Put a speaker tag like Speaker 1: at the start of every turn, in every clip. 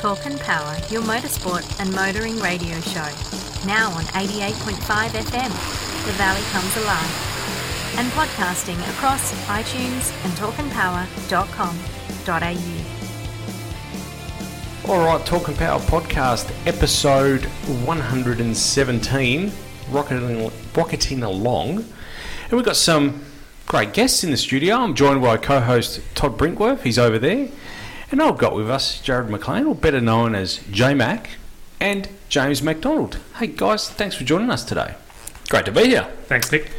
Speaker 1: Talk and Power, your motorsport and motoring radio show. Now on 88.5 FM, The Valley Comes Alive. And podcasting across iTunes and talkandpower.com.au.
Speaker 2: All right, Talk and Power podcast, episode 117, rocketing, rocketing along. And we've got some great guests in the studio. I'm joined by co host Todd Brinkworth, he's over there. And I've got with us Jared McLean, or better known as J Mac, and James McDonald. Hey guys, thanks for joining us today.
Speaker 3: Great to be here.
Speaker 4: Thanks, Nick.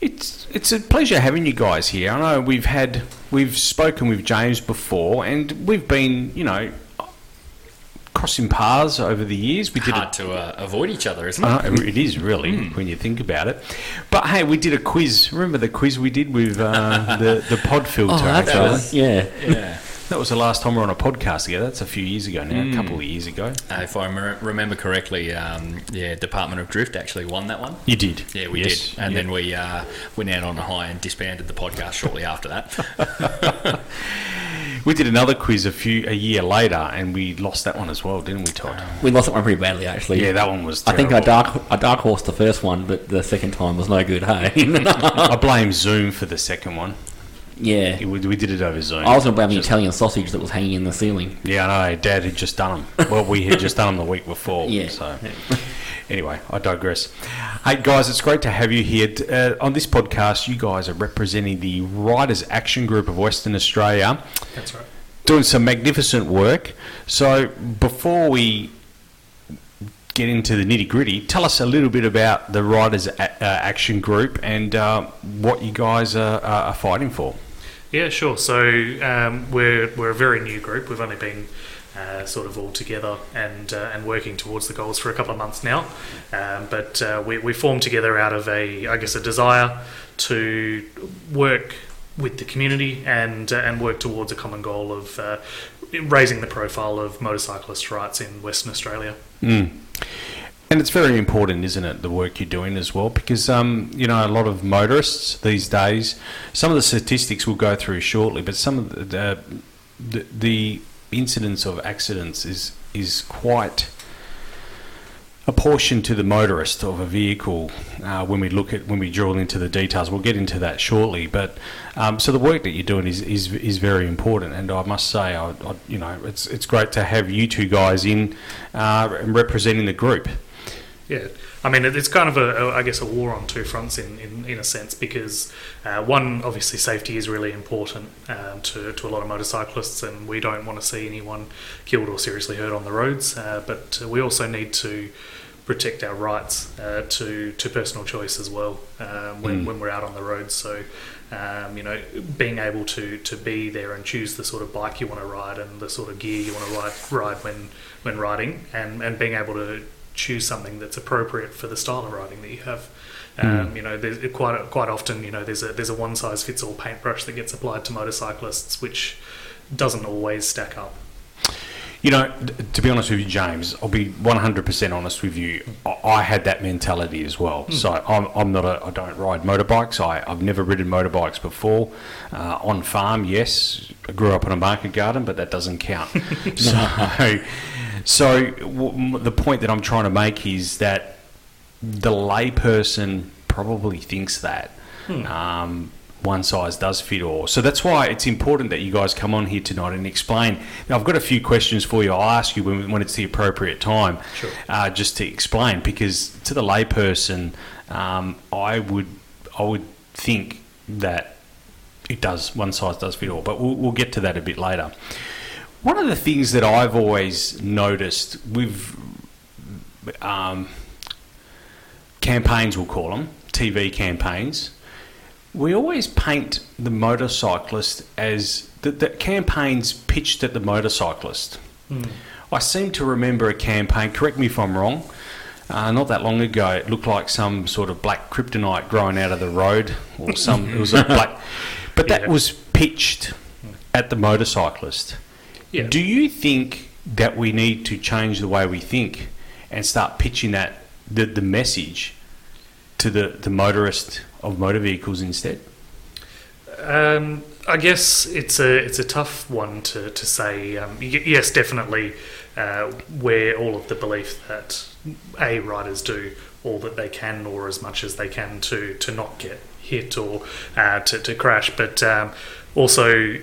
Speaker 2: It's it's a pleasure having you guys here. I know we've had we've spoken with James before, and we've been you know crossing paths over the years. We did
Speaker 3: Hard
Speaker 2: a,
Speaker 3: to uh, avoid each other, isn't it?
Speaker 2: Uh, it is really when you think about it. But hey, we did a quiz. Remember the quiz we did with uh, the the pod filter?
Speaker 3: Oh,
Speaker 2: that
Speaker 3: was-
Speaker 5: yeah.
Speaker 3: yeah.
Speaker 2: That was the last time we were on a podcast together. That's a few years ago now, a couple of years ago.
Speaker 3: Uh, if I remember correctly, um, yeah, Department of Drift actually won that one.
Speaker 2: You did.
Speaker 3: Yeah, we
Speaker 2: Yes,
Speaker 3: did, and
Speaker 2: yeah.
Speaker 3: then we uh, went out on a high and disbanded the podcast shortly after that.
Speaker 2: we did another quiz a few a year later, and we lost that one as well, didn't we, Todd?
Speaker 5: We lost that one pretty badly, actually.
Speaker 2: yeah, that one was.
Speaker 5: I think I dark I dark horse the first one, but the second time was no good. Hey,
Speaker 2: I blame Zoom for the second one.
Speaker 5: Yeah.
Speaker 2: We, we did it over Zoom.
Speaker 5: I was going to blame the
Speaker 2: Just-
Speaker 5: Italian sausage that was hanging in the ceiling.
Speaker 2: Yeah, I know. Dad had just done them. Well, we had just done them the week before.
Speaker 5: Yeah.
Speaker 2: So, anyway, I digress. Hey, guys, it's great to have you here. Uh, on this podcast, you guys are representing the Riders Action Group of Western Australia,
Speaker 4: That's right.
Speaker 2: doing some magnificent work. So, before we get into the nitty gritty, tell us a little bit about the Riders A- uh, Action Group and uh, what you guys are, are are fighting for.
Speaker 4: Yeah, sure. So um, we're we're a very new group. We've only been uh, sort of all together and uh, and working towards the goals for a couple of months now. Um, but uh, we we formed together out of a I guess a desire to work with the community and uh, and work towards a common goal of uh, raising the profile of motorcyclist rights in Western Australia.
Speaker 2: Mm. And it's very important, isn't it, the work you're doing as well? Because, um, you know, a lot of motorists these days, some of the statistics we'll go through shortly, but some of the, the, the, incidence of accidents is, is quite apportioned to the motorist of a vehicle uh, when we look at when we drill into the details. We'll get into that shortly, but um, so the work that you're doing is, is is very important, and I must say, I, I, you know, it's it's great to have you two guys in uh, representing the group.
Speaker 4: Yeah, I mean it's kind of a, a I guess a war on two fronts in, in, in a sense because uh, one obviously safety is really important um, to, to a lot of motorcyclists and we don't want to see anyone killed or seriously hurt on the roads uh, but we also need to protect our rights uh, to to personal choice as well um, when,
Speaker 2: Mm.
Speaker 4: when we're out on the roads so um, you know being able to to be there and choose the sort of bike you want to ride and the sort of gear you want to ride ride when when riding and and being able to choose something that's appropriate for the style of riding that you have. Um, You know, there's quite quite often, you know, there's a there's a one size fits all paintbrush that gets applied to motorcyclists, which doesn't always stack up.
Speaker 2: You know, to be honest with you, James, I'll be 100% honest with you. I, had that mentality as well. So I'm, I'm not a, I don't ride motorbikes. I, I've never ridden motorbikes before. Uh, on farm, yes. I grew up in a market garden, but that doesn't count. so, so w- m- the point that I'm trying to make is that the layperson probably thinks that. Um, one size does fit all. So that's why it's important that you guys come on here tonight and explain. Now, I've got a few questions for you. I'll ask you when, when it's the appropriate time,
Speaker 4: Sure.
Speaker 2: uh, just to explain. Because to the layperson, um, I would I would think that it does one size does fit all. But we'll, we'll get to that a bit later. One of the things that I've always noticed with um, campaigns, we'll call them TV campaigns, we always paint the motorcyclist as the, the campaigns pitched at the motorcyclist. I seem to remember a campaign, correct me if I'm wrong, uh, not that long ago, it looked like some sort of black kryptonite growing out of the road, or some, it was a black, but that
Speaker 4: Yeah.
Speaker 2: was pitched at the motorcyclist.
Speaker 4: Yeah.
Speaker 2: Do you think that we need to change the way we think and start pitching that the, the message to the, the motorist of motor vehicles instead?
Speaker 4: Um, I guess it's a it's a tough one to to say. Um, y- yes, definitely, uh, where all of the belief that a riders do all that they can or as much as they can to to not get hit or uh, to to crash, but um, also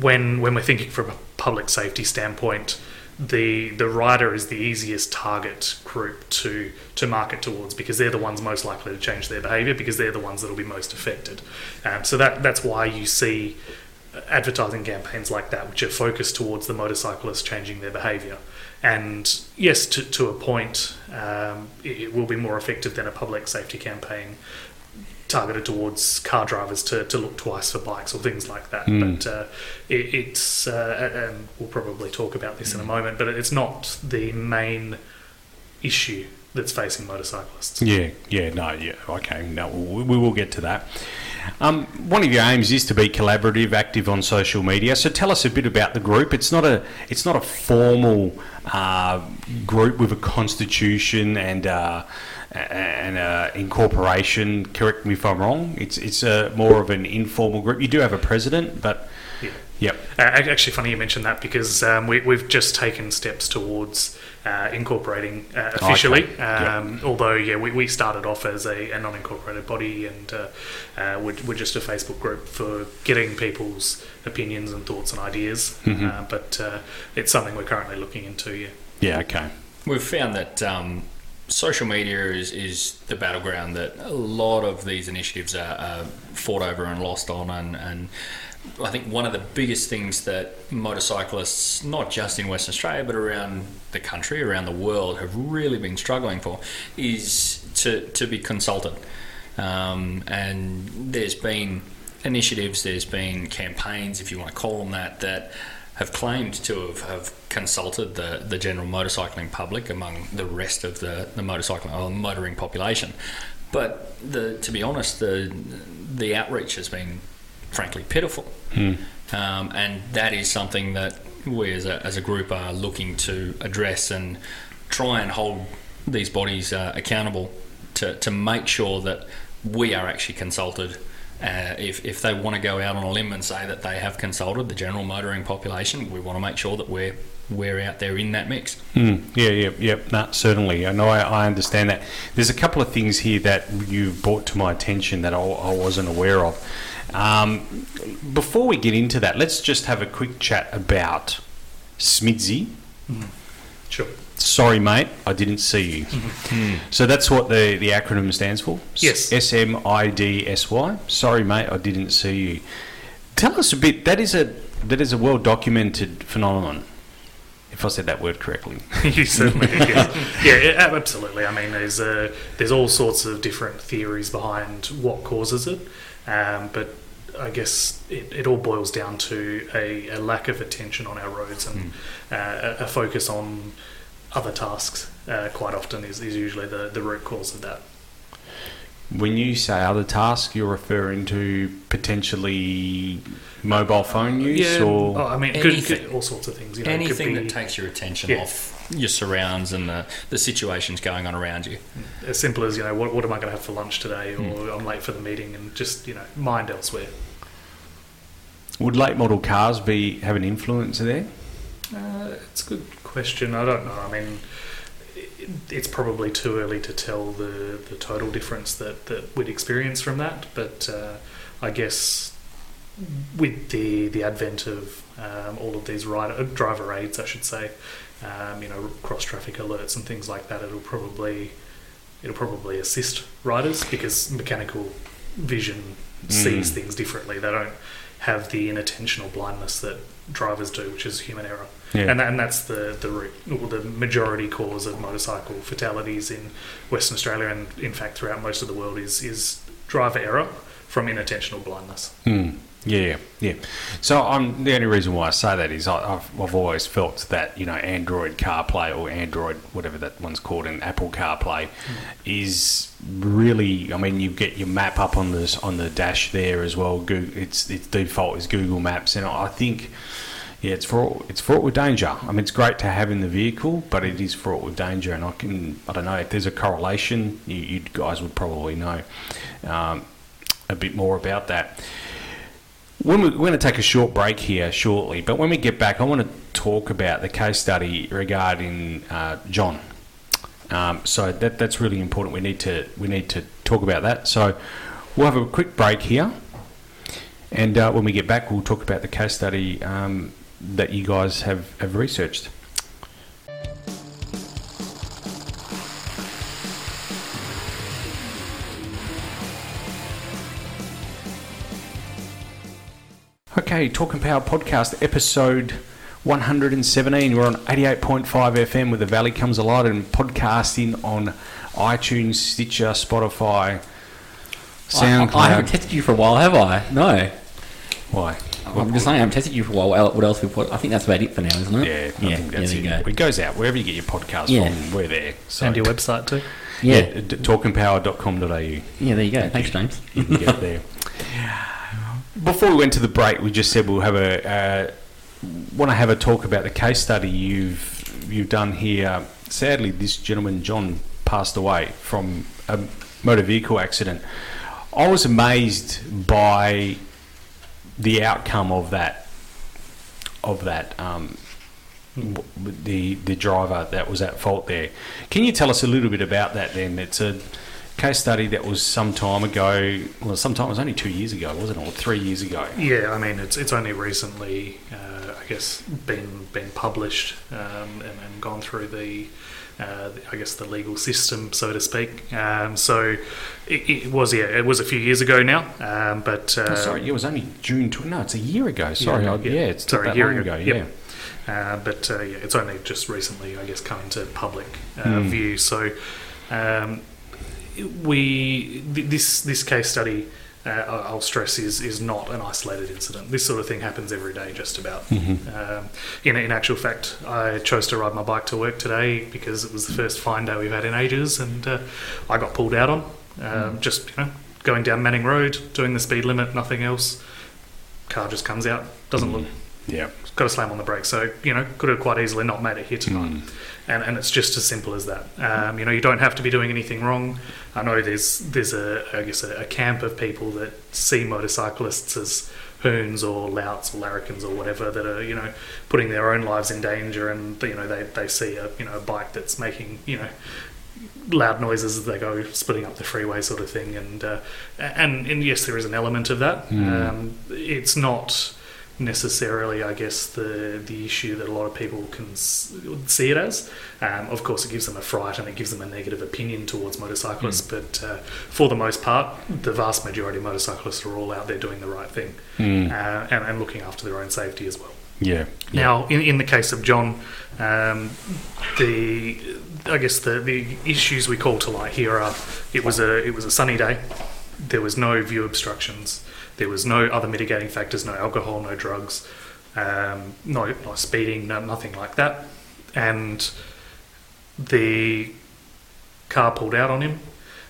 Speaker 4: when when we're thinking from a public safety standpoint. The, the rider is the easiest target group to to market towards because they're the ones most likely to change their behaviour because they're the ones that will be most affected. Um, so that that's why you see advertising campaigns like that, which are focused towards the motorcyclists changing their behaviour. And yes, to, to a point, um, it, it will be more effective than a public safety campaign targeted towards car drivers to, to look twice for bikes or things like that.
Speaker 2: Mm.
Speaker 4: But uh, it, it's, uh, and we'll probably talk about this in a moment, but it's not the main issue that's facing motorcyclists.
Speaker 2: Yeah, yeah, no, yeah, okay, no, we, we will get to that. Um, one of your aims is to be collaborative, active on social media. So tell us a bit about the group. It's not a it's not a formal uh, group with a constitution and uh, and uh, incorporation. Correct me if I'm wrong. It's it's a more of an informal group. You do have a president, but
Speaker 4: Yeah.
Speaker 2: yep,
Speaker 4: Uh, actually, funny you mentioned that because um, we, we've just taken steps towards uh, incorporating uh, officially.
Speaker 2: Okay. Yeah.
Speaker 4: Um, Although, yeah, we, we started off as a, a non-incorporated body, and uh, uh, we're, we're just a Facebook group for getting people's opinions and thoughts and ideas.
Speaker 2: Mhm.
Speaker 4: Uh, but uh, it's something we're currently looking into. Yeah.
Speaker 2: yeah, okay,
Speaker 3: We've found that um, social media is, is the battleground that a lot of these initiatives are, are fought over and lost on. And, and I think one of the biggest things that motorcyclists, not just in Western Australia, but around the country, around the world, have really been struggling for is to, to be consulted. Um, and there's been initiatives, there's been campaigns, if you want to call them that, that have claimed to have, have consulted the, the general motorcycling public among the rest of the, the motorcycling or motoring population. But the, to be honest, the, the outreach has been frankly pitiful.
Speaker 2: Hmm.
Speaker 3: Um, and that is something that we as a, as a group are looking to address and try and hold these bodies uh, accountable to, to make sure that we are actually consulted. Uh, if, if they want to go out on a limb and say that they have consulted the general motoring population, we want to make sure that we're we're out there in that mix.
Speaker 2: Mm, yeah, yeah, yeah. No, certainly. I know. I, I understand that. There's a couple of things here that you've brought to my attention that I, I wasn't aware of. Um, before we get into that, let's just have a quick chat about Smidsy.
Speaker 4: Sure.
Speaker 2: Sorry, mate, I didn't see you. So that's what the, the acronym stands for?
Speaker 4: Yes.
Speaker 2: S M I D S Y. Sorry, mate, I didn't see you. Tell us a bit. That is a that is a well documented phenomenon. If I said that word correctly.
Speaker 4: you certainly did. Yes. Yeah, absolutely. I mean, there's uh, there's all sorts of different theories behind what causes it, um, but I guess it, it all boils down to a, a lack of attention on our roads and uh, a, a focus on other tasks. Uh, quite often is, is usually the, the root cause of that.
Speaker 2: When you say other tasks, you're referring to potentially mobile phone use or
Speaker 4: oh, I mean,
Speaker 3: Anything.
Speaker 4: could, all sorts of things. You know, it could
Speaker 3: Anything
Speaker 4: be
Speaker 3: that takes your attention
Speaker 4: Yeah.
Speaker 3: off your surrounds and the, the situations going on around you.
Speaker 4: as simple as you know, what, what am I going to have for lunch today, or I'm late for the meeting, and just you know, mind elsewhere.
Speaker 2: would late model cars be have an influence there?
Speaker 4: Uh, it's a good question. I don't know. I mean, it's probably too early to tell the, the total difference that, that we'd experience from that. But uh, I guess with the the advent of um, all of these rider, driver aids, I should say, um, you know, cross traffic alerts and things like that, it'll probably it'll probably assist riders because mechanical vision sees
Speaker 2: Mm.
Speaker 4: things differently. They don't have the inattentional blindness that drivers do, which is human error.
Speaker 2: Yeah.
Speaker 4: And, and that's the the root, or the majority cause of motorcycle fatalities in Western Australia, and in fact throughout most of the world, is is driver error from inattentional blindness.
Speaker 2: Hmm. Yeah, yeah. So I'm the only reason why I say that is I, I've, I've always felt that you know Android CarPlay or Android whatever that one's called in Apple CarPlay is really. I mean, you get your map up on this on the dash there as well. Google, its its default is Google Maps, and I think. Yeah, it's fraught. It's fraught with danger. I mean, it's great to have in the vehicle, but it is fraught with danger. And I can, I don't know if there's a correlation. You, you guys would probably know um, a bit more about that. When we, we're going to take a short break here shortly, but when we get back, I want to talk about the case study regarding uh, John. Um, so that that's really important. We need to we need to talk about that. So we'll have a quick break here, and uh, when we get back, we'll talk about the case study um, that you guys have, have researched. Okay, Talking Power podcast episode 117. We're on 88.5 FM with the Valley Comes Alive and podcasting on iTunes, Stitcher, Spotify, SoundCloud.
Speaker 5: I, I haven't tested you for a while, have I? No.
Speaker 2: Why?
Speaker 5: I'm just saying, I haven't tested you for a while. What what else we put? I think that's about it for now, isn't it?
Speaker 2: Yeah, I think that's
Speaker 5: there you
Speaker 2: it.
Speaker 5: go.
Speaker 2: It goes out wherever you get your podcast
Speaker 5: Yeah.
Speaker 2: from. We're there. So,
Speaker 4: And your website too.
Speaker 5: Yeah.
Speaker 2: yeah, d- talkingpower.com.au.
Speaker 5: Yeah, there you go. Thanks, James.
Speaker 2: You can get there. Before we went to the break, we just said we'll have a uh, want to have a talk about the case study you've you've done here. Sadly, this gentleman John passed away from a motor vehicle accident. I was amazed by the outcome of that of that um, the the driver that was at fault there. Can you tell us a little bit about that? Then it's a case study that was some time ago. Well, sometime it was only two years ago, wasn't it, or three years ago?
Speaker 4: Yeah, I mean it's it's only recently, uh, I guess, been been published um, and, and gone through the, uh, I guess, the legal system, so to speak. Um, so it, it was yeah, it was a few years ago now, um, but uh,
Speaker 2: Oh, sorry, it was only June. Tw- no, it's a year ago. Sorry,
Speaker 4: Yeah,
Speaker 2: I-
Speaker 4: yeah.
Speaker 2: yeah, it's
Speaker 4: Sorry, a year ago.
Speaker 2: ago.
Speaker 4: Yep.
Speaker 2: Yeah.
Speaker 4: Uh, but uh, yeah, it's only just recently, I guess, come into public uh,
Speaker 2: Hmm.
Speaker 4: view. So um, we th- this this case study, uh, I'll stress, is is not an isolated incident. This sort of thing happens every day, just about.
Speaker 2: Mm-hmm.
Speaker 4: Um, in in actual fact, I chose to ride my bike to work today because it was the first fine day we've had in ages, and uh, I got pulled out on. Um, Just you know, going down Manning Road, doing the speed limit, nothing else. Car just comes out, doesn't look
Speaker 2: Yeah.
Speaker 4: got to slam on the brakes. So you know, could have quite easily not made it here tonight,
Speaker 2: Mm.
Speaker 4: and and it's just as simple as that. Um, you know, you don't have to be doing anything wrong. I know there's there's a I guess a, a camp of people that see motorcyclists as hoons or louts or larrikins or whatever that are you know putting their own lives in danger, and you know they they see a you know a bike that's making you know loud noises as they go splitting up the freeway sort of thing and uh, and and yes there is an element of that
Speaker 2: Mm.
Speaker 4: um, it's not necessarily I guess the the issue that a lot of people can see it as. Um, of course it gives them a fright and it gives them a negative opinion towards motorcyclists but uh, for the most part the vast majority of motorcyclists are all out there doing the right thing
Speaker 2: Mm.
Speaker 4: uh, and, and looking after their own safety as well.
Speaker 2: Yeah.
Speaker 4: now, in, in the case of John, um, the I guess the, the issues we call to light here are it was a it was a sunny day, there was no view obstructions, there was no other mitigating factors, no alcohol, no drugs, um, no, no speeding, no, nothing like that, and the car pulled out on him.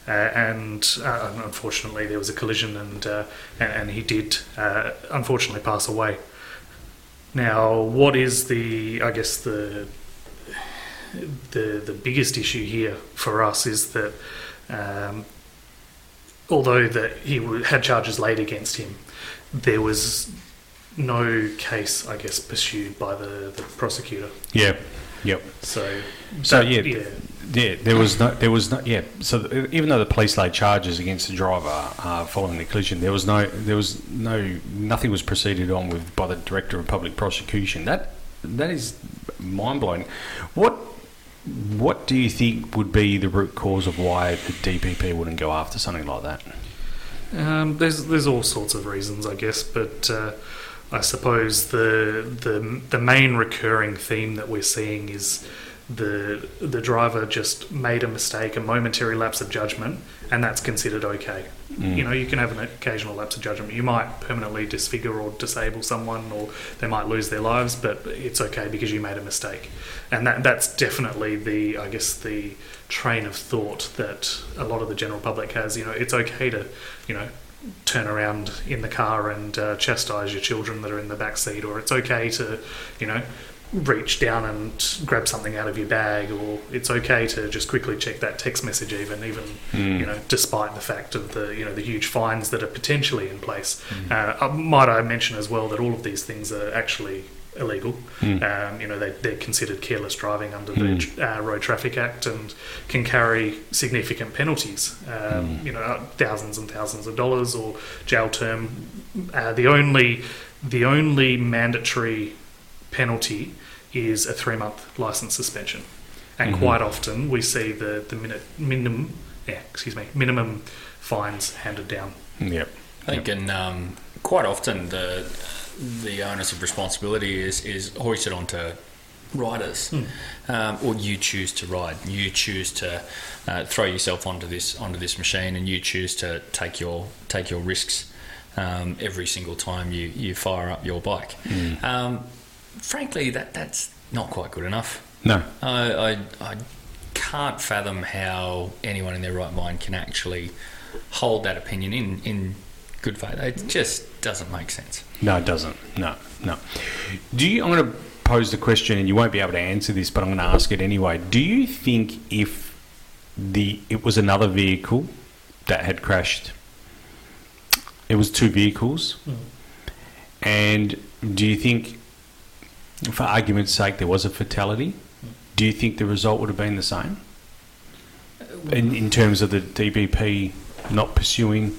Speaker 4: Uh, and uh, unfortunately, there was a collision, and uh, and, and he did uh, unfortunately pass away. Now, what is the? I guess the the the biggest issue here for us is that um, although that he had charges laid against him, there was no case, I guess, pursued by the, the prosecutor.
Speaker 2: Yeah. Yep.
Speaker 4: So,
Speaker 2: So,
Speaker 4: that-
Speaker 2: yeah,
Speaker 4: yeah,
Speaker 2: Yeah, there was no, there was no, yeah. So th- even though the police laid charges against the driver uh, following the collision, there was no, there was no, nothing was proceeded on with by the director of public prosecution. That that is mind blowing. What what do you think would be the root cause of why the DPP wouldn't go after something like that?
Speaker 4: Um, there's there's all sorts of reasons, I guess, but uh, I suppose the the the main recurring theme that we're seeing is the the driver just made a mistake, a momentary lapse of judgment, and that's considered okay.
Speaker 2: Mm.
Speaker 4: You know, you can have an occasional lapse of judgment. You might permanently disfigure or disable someone, or they might lose their lives, but it's okay because you made a mistake, and that that's definitely the I guess the train of thought that a lot of the general public has. You know, it's okay to you know turn around in the car and uh, chastise your children that are in the back seat, or it's okay to you know reach down and grab something out of your bag, or it's okay to just quickly check that text message, even even you know, despite the fact of the you know the huge fines that are potentially in place. Uh, uh, might I mention as well that all of these things are actually illegal. Um, you know, they, they're considered careless driving under the uh, Road Traffic Act and can carry significant penalties. Um, You know, thousands and thousands of dollars or jail term. Uh, the only the only mandatory penalty is a three month license suspension, and quite often we see the the minute minimum yeah excuse me minimum fines handed down.
Speaker 2: Yep.
Speaker 3: I think, and um, quite often the the onus of responsibility is is hoisted onto riders, um, or you choose to ride. You choose to uh, throw yourself onto this onto this machine, and you choose to take your take your risks um, every single time you you fire up your bike. Um, frankly, that that's not quite good enough.
Speaker 2: No.
Speaker 3: I, I, I can't fathom how anyone in their right mind can actually hold that opinion in, in good faith. It just doesn't make sense.
Speaker 2: No, it doesn't. No, no. Do you? I'm going to pose the question, and you won't be able to answer this, but I'm going to ask it anyway. Do you think if the it was another vehicle that had crashed, it was two vehicles, hmm. and do you think, for argument's sake, there was a fatality? Do you think the result would have been the same? In, in terms of the DPP not pursuing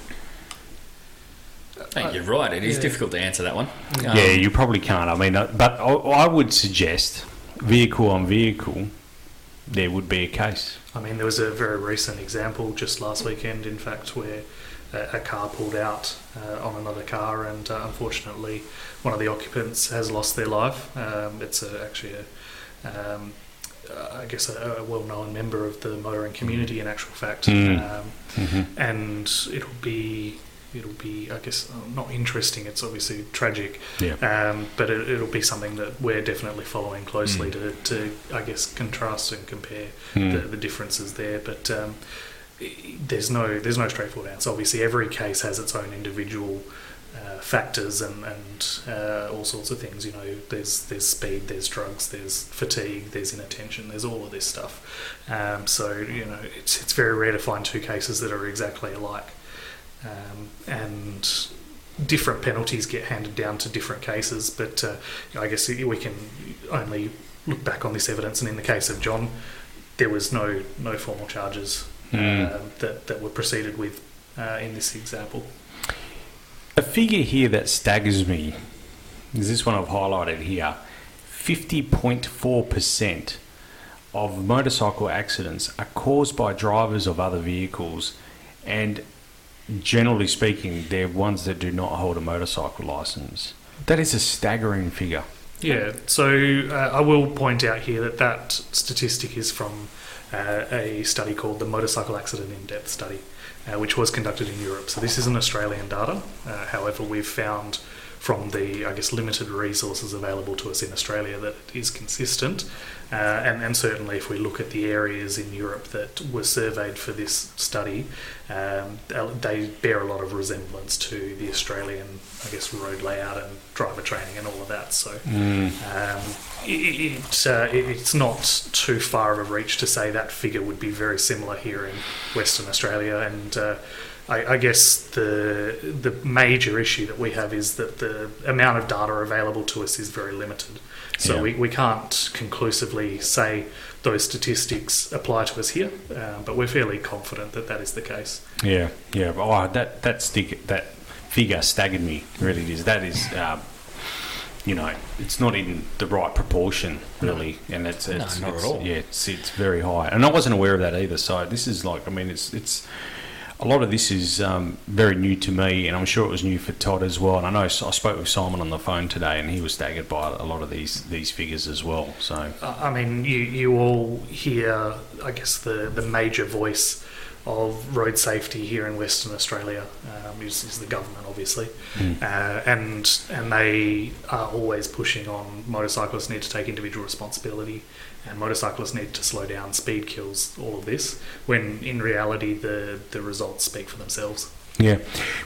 Speaker 3: I think you're right. It is
Speaker 4: yeah.
Speaker 3: difficult to answer that one. Um,
Speaker 2: yeah, you probably can't. I mean, uh, but I, I would suggest vehicle on vehicle, there would be a case.
Speaker 4: I mean, there was a very recent example just last weekend, in fact, where a, a car pulled out uh, on another car, and uh, unfortunately, one of the occupants has lost their life. Um, it's a, actually a, um, I guess, a, a well-known member of the motoring community, in actual fact,
Speaker 2: Mm.
Speaker 4: um,
Speaker 2: Mhm.
Speaker 4: and it'll be. It'll be, I guess, not interesting. It's obviously tragic,
Speaker 2: Yeah.
Speaker 4: um, but it, it'll be something that we're definitely following closely
Speaker 3: Mm.
Speaker 4: to, to, I guess, contrast and compare
Speaker 2: Mm.
Speaker 4: the, the differences there. But um, there's no there's no straightforward answer. Obviously, every case has its own individual uh, factors and and uh, all sorts of things. You know, there's there's speed, there's drugs, there's fatigue, there's inattention, there's all of this stuff. Um, so you know, it's it's very rare to find two cases that are exactly alike, um, and different penalties get handed down to different cases. But uh, I guess we can only look back on this evidence, and in the case of John, there was no no formal charges
Speaker 2: Mm.
Speaker 4: that that were proceeded with uh, in this example.
Speaker 2: A figure here that staggers me is this one I've highlighted here 50.4% of motorcycle accidents are caused by drivers of other vehicles, and generally speaking, they're ones that do not hold a motorcycle license. That is a staggering figure.
Speaker 4: Yeah, so uh, I will point out here that that statistic is from uh, a study called the Motorcycle Accident in Depth Study, uh, which was conducted in Europe. So this isn't Australian data. Uh, however, we've found from the, I guess, limited resources available to us in Australia that it is consistent. Uh, and, and certainly, if we look at the areas in Europe that were surveyed for this study, um, they bear a lot of resemblance to the Australian, I guess, road layout and driver training and all of that. So um, it, it, uh, it- it's not too far of a reach to say that figure would be very similar here in Western Australia. And uh, I, I guess the the major issue that we have is that the amount of data available to us is very limited. So
Speaker 2: Yeah.
Speaker 4: we, we can't conclusively say those statistics apply to us here, uh, but we're fairly confident that that is the case.
Speaker 2: Yeah, yeah. Oh, that that stick that figure staggered me. Really, it is. That is, um, you know, it's not in the right proportion, really, and it's,
Speaker 3: No,
Speaker 2: it's
Speaker 3: at all.
Speaker 2: Yeah, it's it's very high, and I wasn't aware of that either. So this is like, I mean, it's it's. A lot of this is um, very new to me, and I'm sure it was new for Todd as well. And I know I spoke with Simon on the phone today, and he was staggered by a lot of these these figures as well. So
Speaker 4: I mean, you, you all hear, I guess, the, the major voice of road safety here in Western Australia um, is, is the government, obviously, uh, and and they are always pushing on motorcyclists need to take individual responsibility, and motorcyclists need to slow down. Speed kills all of this. When in reality, the the results speak for themselves.
Speaker 2: Yeah,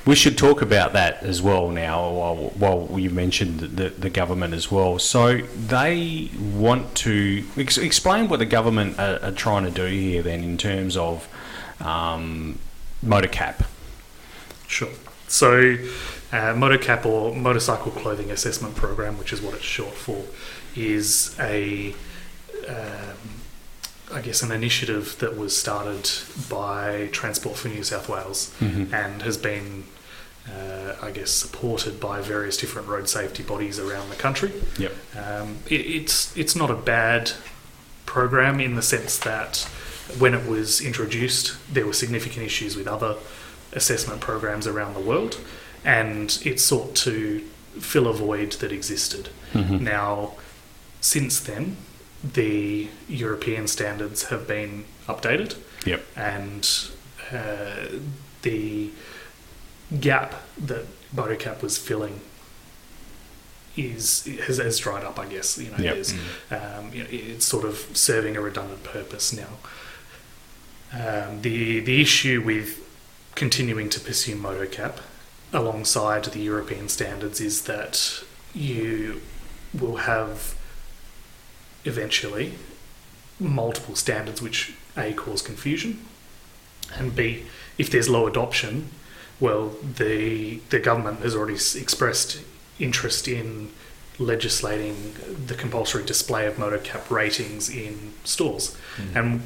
Speaker 2: we should talk about that as well now. While, while you mentioned the, the government as well, so they want to ex- explain what the government are, are, trying to do here. Then, in terms of um, Motocap.
Speaker 4: Sure. So, uh, Motocap or motorcycle clothing assessment program, which is what it's short for, is a I guess, an initiative that was started by Transport for New South Wales
Speaker 2: mm-hmm.
Speaker 4: and has been, uh, I guess, supported by various different road safety bodies around the country.
Speaker 2: Yep.
Speaker 4: Um, it, it's it's not a bad program in the sense that when it was introduced, there were significant issues with other assessment programs around the world, and it sought to fill a void that existed.
Speaker 2: Mm-hmm.
Speaker 4: Now, since then, the European standards have been updated.
Speaker 2: Yep.
Speaker 4: And uh, the gap that Motocap was filling is has, has dried up. I guess you know,
Speaker 2: yep.
Speaker 4: mm. um, you know, it's sort of serving a redundant purpose now. Um, the the issue with continuing to pursue Motocap alongside the European standards is that you will have eventually multiple standards which A cause confusion and B if there's low adoption well the the government has already expressed interest in legislating the compulsory display of Motocap ratings in stores mm. and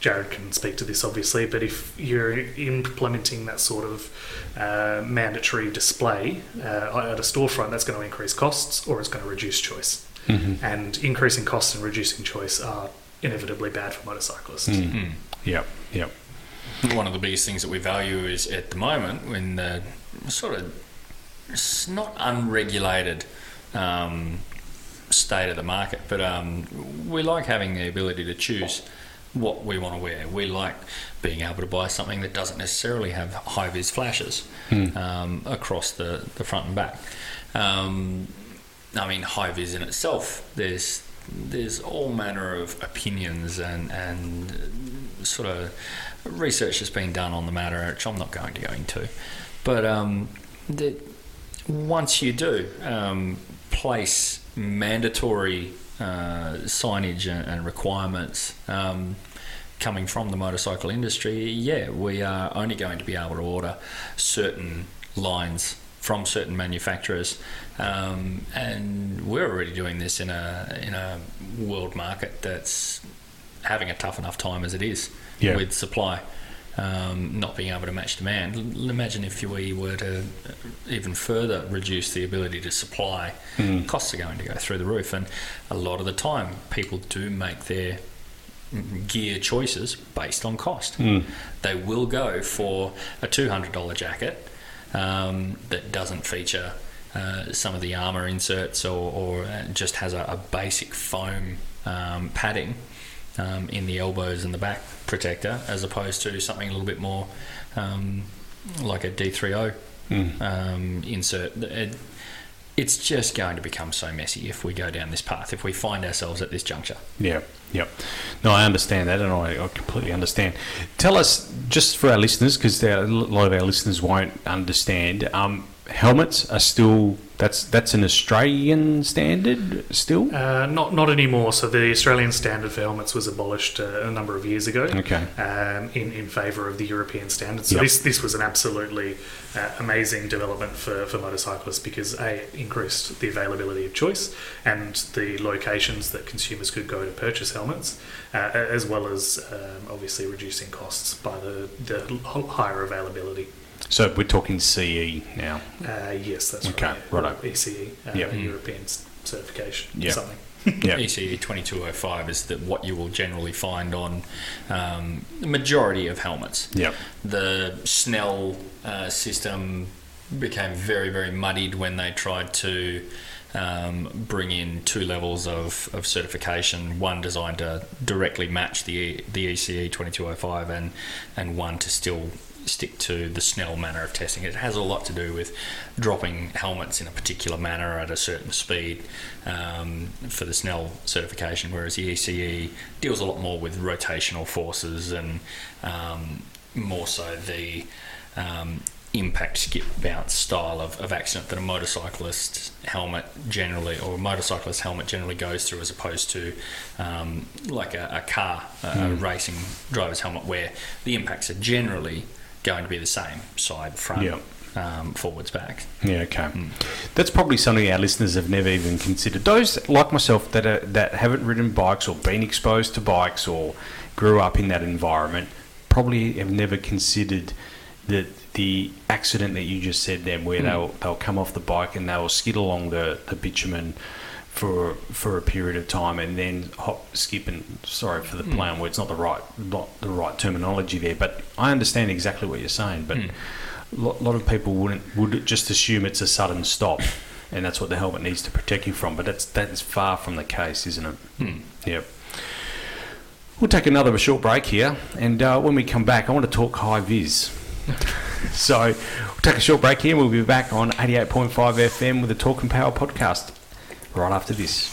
Speaker 4: Jared can speak to this obviously, but if you're implementing that sort of uh, mandatory display uh, at a storefront, that's going to increase costs or it's going to reduce choice.
Speaker 2: Mm-hmm.
Speaker 4: And increasing costs and reducing choice are inevitably bad for motorcyclists.
Speaker 2: Mm. Yep, yep.
Speaker 3: One of the biggest things that we value is at the moment when the sort of it's not unregulated um, state of the market, but um, we like having the ability to choose what we want to wear. We like being able to buy something that doesn't necessarily have high vis flashes
Speaker 2: mm.
Speaker 3: um, across the, the front and back. Um, I mean, high vis in itself, there's there's all manner of opinions and and sort of research that's been done on the matter, which I'm not going to go into. But um, the, once you do um, place mandatory uh, signage and, and requirements um, coming from the motorcycle industry, yeah, we are only going to be able to order certain lines from certain manufacturers, um, and we're already doing this in a in a world market that's having a tough enough time as it is
Speaker 2: yeah.
Speaker 3: with supply. Um, not being able to match demand. L- imagine if we were to even further reduce the ability to supply,
Speaker 2: mm.
Speaker 3: costs are going to go through the roof. And a lot of the time, people do make their gear choices based on cost.
Speaker 2: Mm.
Speaker 3: They will go for a $200 jacket um, that doesn't feature uh, some of the armor inserts or, or uh, just has a, a basic foam um, padding um, in the elbows and the back protector, as opposed to something a little bit more um, like a D3O
Speaker 2: mm.
Speaker 3: Um, insert. It, it's just going to become so messy if we go down this path, if we find ourselves at this juncture.
Speaker 2: Yeah, yep. No, I understand that, and I, I completely understand. Tell us, just for our listeners, because a lot of our listeners won't understand, um, helmets are still that's that's an Australian standard still.
Speaker 4: Uh, not not anymore. So the Australian standard for helmets was abolished uh, a number of years ago.
Speaker 2: Okay.
Speaker 4: Um, in in favour of the European standard. So
Speaker 2: Yep.
Speaker 4: this this was an absolutely uh, amazing development for, for motorcyclists because a it increased the availability of choice and the locations that consumers could go to purchase helmets, uh, as well as um, obviously reducing costs by the the higher availability.
Speaker 2: So we're talking CE now.
Speaker 4: Uh, yes, that's
Speaker 2: Okay,
Speaker 4: right.
Speaker 2: righto.
Speaker 4: ECE, uh,
Speaker 2: Yep.
Speaker 4: European s- certification,
Speaker 2: Yep.
Speaker 4: something.
Speaker 2: Yeah.
Speaker 3: ECE 2205 is that what you will generally find on um, the majority of helmets.
Speaker 2: Yep.
Speaker 3: The Snell uh, system became very, very muddied when they tried to um, bring in two levels of, of certification one designed to directly match the, the ECE 2205 and, and one to still stick to the Snell manner of testing. It has a lot to do with dropping helmets in a particular manner at a certain speed um, for the Snell certification, whereas the ECE deals a lot more with rotational forces and um, more so the um, impact, skip, bounce style of, of accident that a motorcyclist helmet generally, or a motorcyclist helmet generally goes through, as opposed to um, like a, a car, a, a racing driver's helmet, where the impacts are generally going to be the same side, front,
Speaker 2: Yeah.
Speaker 3: um, forwards, back.
Speaker 2: Yeah, okay. That's probably something our listeners have never even considered. Those like myself that are, that haven't ridden bikes or been exposed to bikes or grew up in that environment probably have never considered that the accident that you just said then where they'll they'll come off the bike and they'll skid along the, the bitumen for for a period of time and then hop skip and sorry for the hmm. play on words not the right not the right terminology there but I understand exactly what you're saying but hmm. a lot, of people wouldn't would just assume it's a sudden stop and that's what the helmet needs to protect you from but that's that's far from the case isn't it? Hmm. Yep. We'll take another short break here, and uh, when we come back, I want to talk high vis. so we'll take a short break here. We'll be back on 88.5 FM with the Talk and Power podcast right after this.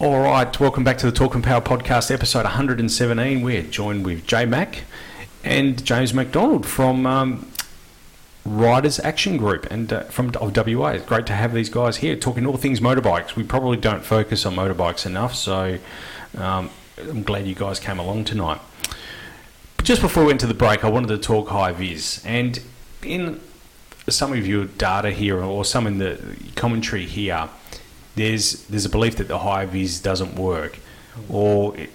Speaker 2: All right, welcome back to the Talk and Power podcast, episode 117. We're joined with Jay Mack and James McDonald from um, Riders Action Group and uh, from of WA. It's great to have these guys here talking all things motorbikes. We probably don't focus on motorbikes enough, so um, I'm glad you guys came along tonight. But just before we went to the break, I wanted to talk high vis, and in some of your data here or some in the commentary here, there's there's a belief that the high vis doesn't work, or it,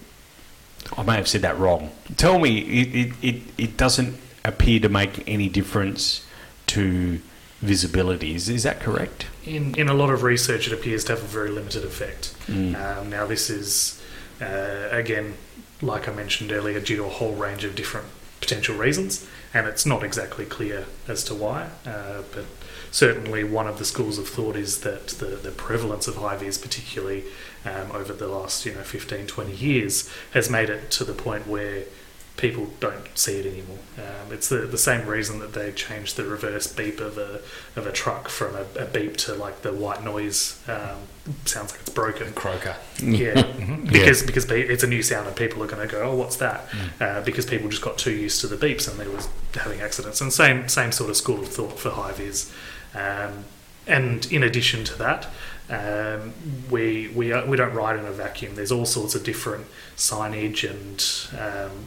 Speaker 2: I may have said that wrong. Tell me, it, it, it, it doesn't appear to make any difference to visibility. Is, is that correct?
Speaker 4: In, in a lot of research, it appears to have a very limited effect. Um, now, this is, uh, again, like I mentioned earlier, due to a whole range of different potential reasons, and it's not exactly clear as to why. Uh, but certainly, one of the schools of thought is that the, the prevalence of vis, particularly um, over the last you know 15, 20 years, has made it to the point where people don't see it anymore. Um, it's the, the same reason that they changed the reverse beep of a of a truck from a, a beep to like the white noise. Um, sounds like it's broken.
Speaker 3: Croker.
Speaker 4: Yeah, because because it's a new sound and people are going to go, oh, what's that? Uh, because people just got too used to the beeps and they was having accidents. And same same sort of school of thought for high vis. Um, and in addition to that, um, we we we don't ride in a vacuum. There's all sorts of different signage and um,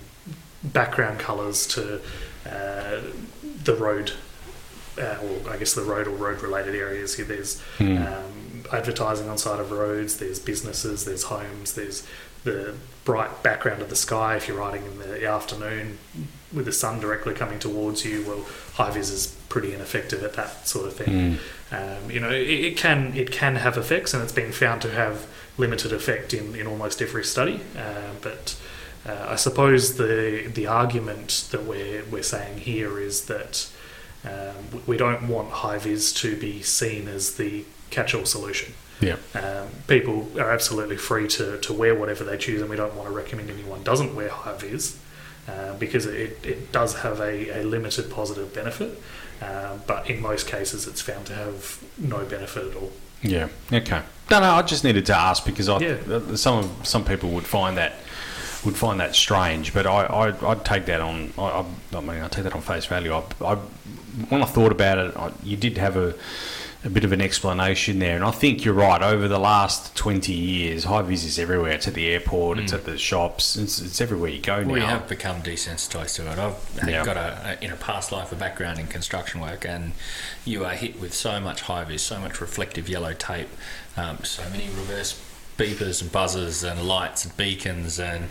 Speaker 4: background colours to uh, the road, uh, or I guess the road or road related areas. Here, there's um, advertising on side of roads. There's businesses. There's homes. There's the bright background of the sky. If you're riding in the afternoon with the sun directly coming towards you, well, high vis is pretty ineffective at that sort of thing. Um, you know, it, it can it can have effects, and it's been found to have limited effect in, in almost every study. Uh, but uh, I suppose the the argument that we're we're saying here is that um, we don't want high vis to be seen as the catch-all solution.
Speaker 2: Yeah.
Speaker 4: Um, people are absolutely free to, to wear whatever they choose, and we don't want to recommend anyone doesn't wear high vis uh, because it, it does have a, a limited positive benefit. Uh, but in most cases, it's found to have no benefit at all.
Speaker 2: Yeah. Okay. No, no. I just needed to ask because I
Speaker 4: Yeah.
Speaker 2: uh, some some people would find that would find that strange, but I I I'd take that on. I, I, mean, I take that on face value. I, I when I thought about it, I, you did have a a bit of an explanation there, and I think you're right. Over the last twenty years, high vis is everywhere. It's at the airport. It's at the shops. It's, it's everywhere you go now.
Speaker 3: We have become desensitised to it. I've
Speaker 2: Yeah.
Speaker 3: got a, a in a past life a background in construction work, and you are hit with so much high vis, so much reflective yellow tape, um, so many reverse beepers and buzzers and lights and beacons, and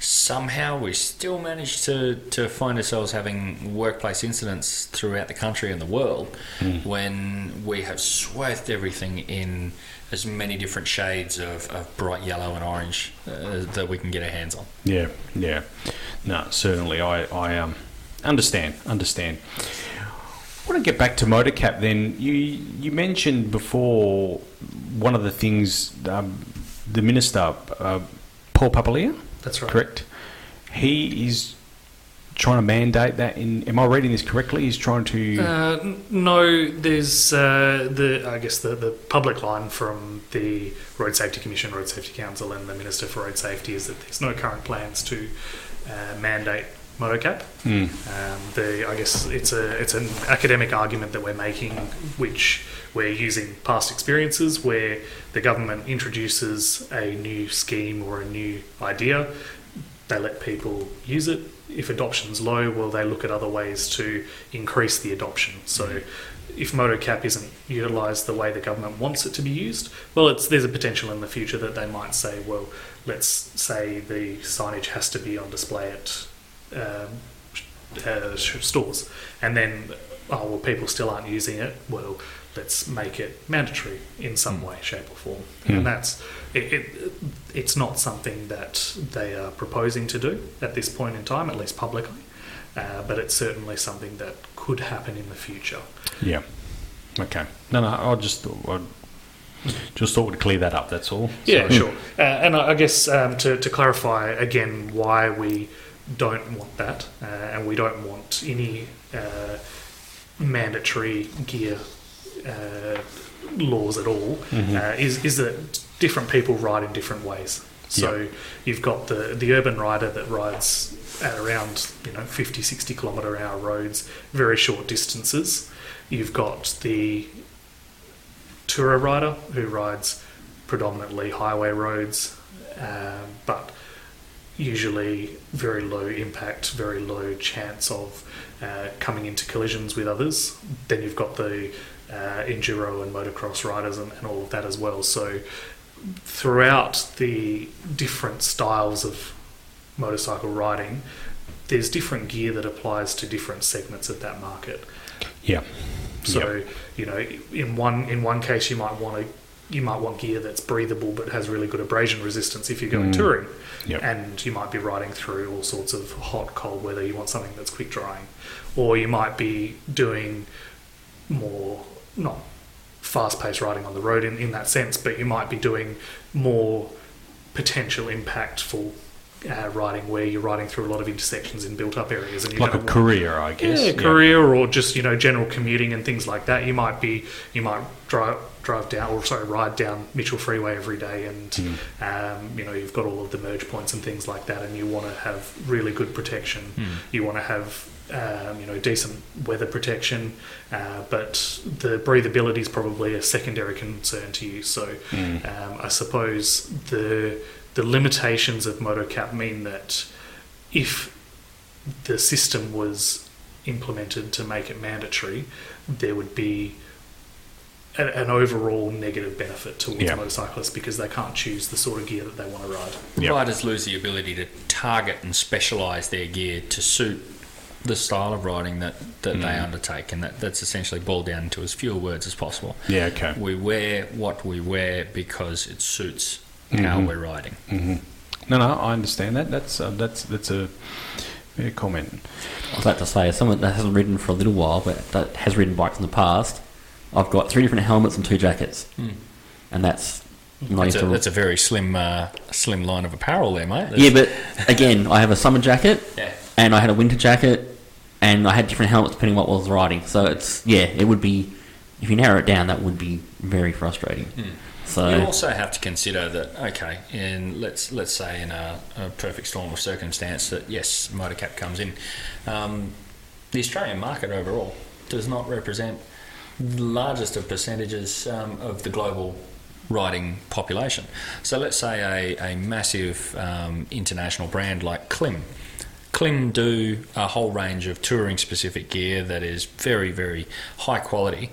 Speaker 3: somehow we still manage to, to find ourselves having workplace incidents throughout the country and the world when we have swathed everything in as many different shades of, of bright yellow and orange uh, that we can get our hands on.
Speaker 2: Yeah, yeah. No, certainly. I, I um, understand, understand. I want to get back to Motocap then. You you mentioned before one of the things um, the minister, uh, Paul Papalia,
Speaker 4: That's right.
Speaker 2: correct? He is trying to mandate that. In am I reading this correctly? He's trying to.
Speaker 4: Uh, no, there's uh, the I guess the, the public line from the Road Safety Commission, Road Safety Council, and the Minister for Road Safety is that there's no current plans to uh, mandate motocap.
Speaker 2: Hmm.
Speaker 4: Um, the I guess it's a it's an academic argument that we're making, which we're using past experiences where the government introduces a new scheme or a new idea, they let people use it. If adoption's low, well, they look at other ways to increase the adoption. So. If motocap isn't utilised the way the government wants it to be used, well, it's there's a potential in the future that they might say, well, let's say the signage has to be on display at um, uh, stores, and then oh well, people still aren't using it. Well, let's make it mandatory in some way, shape, or form.
Speaker 2: Hmm.
Speaker 4: And that's it, it. It's not something that they are proposing to do at this point in time, at least publicly. Uh, but it's certainly something that could happen in the future.
Speaker 2: Yeah. Okay. No, no. I just thought I just thought we'd clear that up. That's all.
Speaker 4: Yeah,
Speaker 2: So-
Speaker 4: sure. Uh, and I I guess um, to, to clarify again why we don't want that, uh, and we don't want any uh, mandatory gear uh, laws at all,
Speaker 2: Mm-hmm.
Speaker 4: uh, is is that different people ride in different ways. So you've got the the urban rider that rides at around you know 50, 60 kilometre an hour roads, very short distances. You've got the tourer rider who rides predominantly highway roads, um, but usually very low impact, very low chance of uh, coming into collisions with others. Then you've got the uh, enduro and motocross riders and, and all of that as well. So throughout the different styles of motorcycle riding, there's different gear that applies to different segments of that market.
Speaker 2: Yeah.
Speaker 4: So you know, in one in one case, you might want to you might want gear that's breathable but has really good abrasion resistance if you're going
Speaker 2: Mm.
Speaker 4: touring,
Speaker 2: Yep.
Speaker 4: and you might be riding through all sorts of hot, cold weather. You want something that's quick drying, or you might be doing more not fast-paced riding on the road in, in that sense, but you might be doing more potential impactful uh, riding where you're riding through a lot of intersections in built-up areas, and you
Speaker 2: like a
Speaker 4: want-
Speaker 2: career, I guess.
Speaker 4: yeah, career or just you know general commuting and things like that. You might be you might drive drive down or sorry ride down Mitchell Freeway every day, and um, you know you've got all of the merge points and things like that, and you want to have really good protection. You want to have um, you know decent weather protection, uh, but the breathability is probably a secondary concern to you. So um, I suppose the the limitations of motocap mean that if the system was implemented to make it mandatory, there would be a, an overall negative benefit towards
Speaker 2: Yeah.
Speaker 4: motorcyclists because they can't choose the sort of gear that they want to ride.
Speaker 2: Yep.
Speaker 3: Riders lose the ability to target and specialise their gear to suit the style of riding that, that they mm. undertake, and that, that's essentially boiled down into as few words as possible.
Speaker 2: Yeah. Okay.
Speaker 3: We wear what we wear because it suits how mm-hmm. we're riding. Mm-hmm.
Speaker 2: No, no. I understand that. That's uh, that's that's a fair comment.
Speaker 5: I was about to say, as someone that hasn't ridden for a little while, but that has ridden bikes in the past, I've got three different helmets and two jackets, and that's
Speaker 3: That's a, that's a very slim uh, slim line of apparel there, mate.
Speaker 5: yeah. But again, I have a summer jacket,
Speaker 3: Yeah.
Speaker 5: and I had a winter jacket, and I had different helmets depending on what I was riding. So it's yeah, it would be if you narrow it down, that would be very frustrating. So
Speaker 3: You also have to consider that okay, in let's let's say in a, a perfect storm of circumstance that yes, Motocap comes in, um, the Australian market overall does not represent largest of percentages um, of the global riding population. So let's say a, a massive um, international brand like Klim. Klim do a whole range of touring specific gear that is very, very high quality.